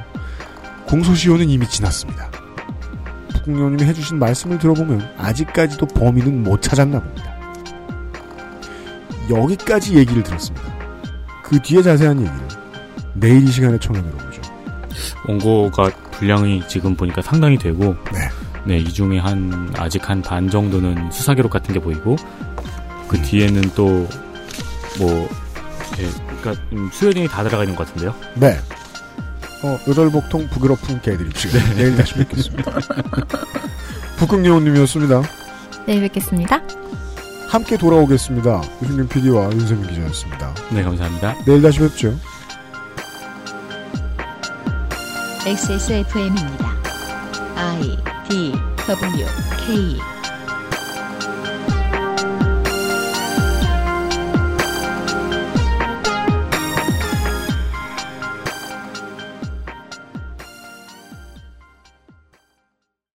공소시효는 이미 지났습니다. 북국녀님이 해주신 말씀을 들어보면 아직까지도 범인은 못 찾았나 봅니다. 여기까지 얘기를 들었습니다. 그 뒤에 자세한 얘기를 내일 이 시간에 청해 들어보죠. 원고가 분량이 지금 보니까 상당히 되고 네. 네, 이 중에 한 아직 한 반 정도는 수사 기록 같은 게 보이고 그 뒤에는 또 뭐 예, 그러니까 음, 수요일이 다 들어가 있는 것 같은데요. 네. 어, 요절복통 부끄럽은 개드립 시간. 내일 다시 뵙겠습니다. 북극여우님이었습니다. 내일 뵙겠습니다. 함께 돌아오겠습니다. 유승민 PD와 윤세민 기자였습니다. 네, 감사합니다. 내일 다시 뵙죠. XSFM입니다. I D W K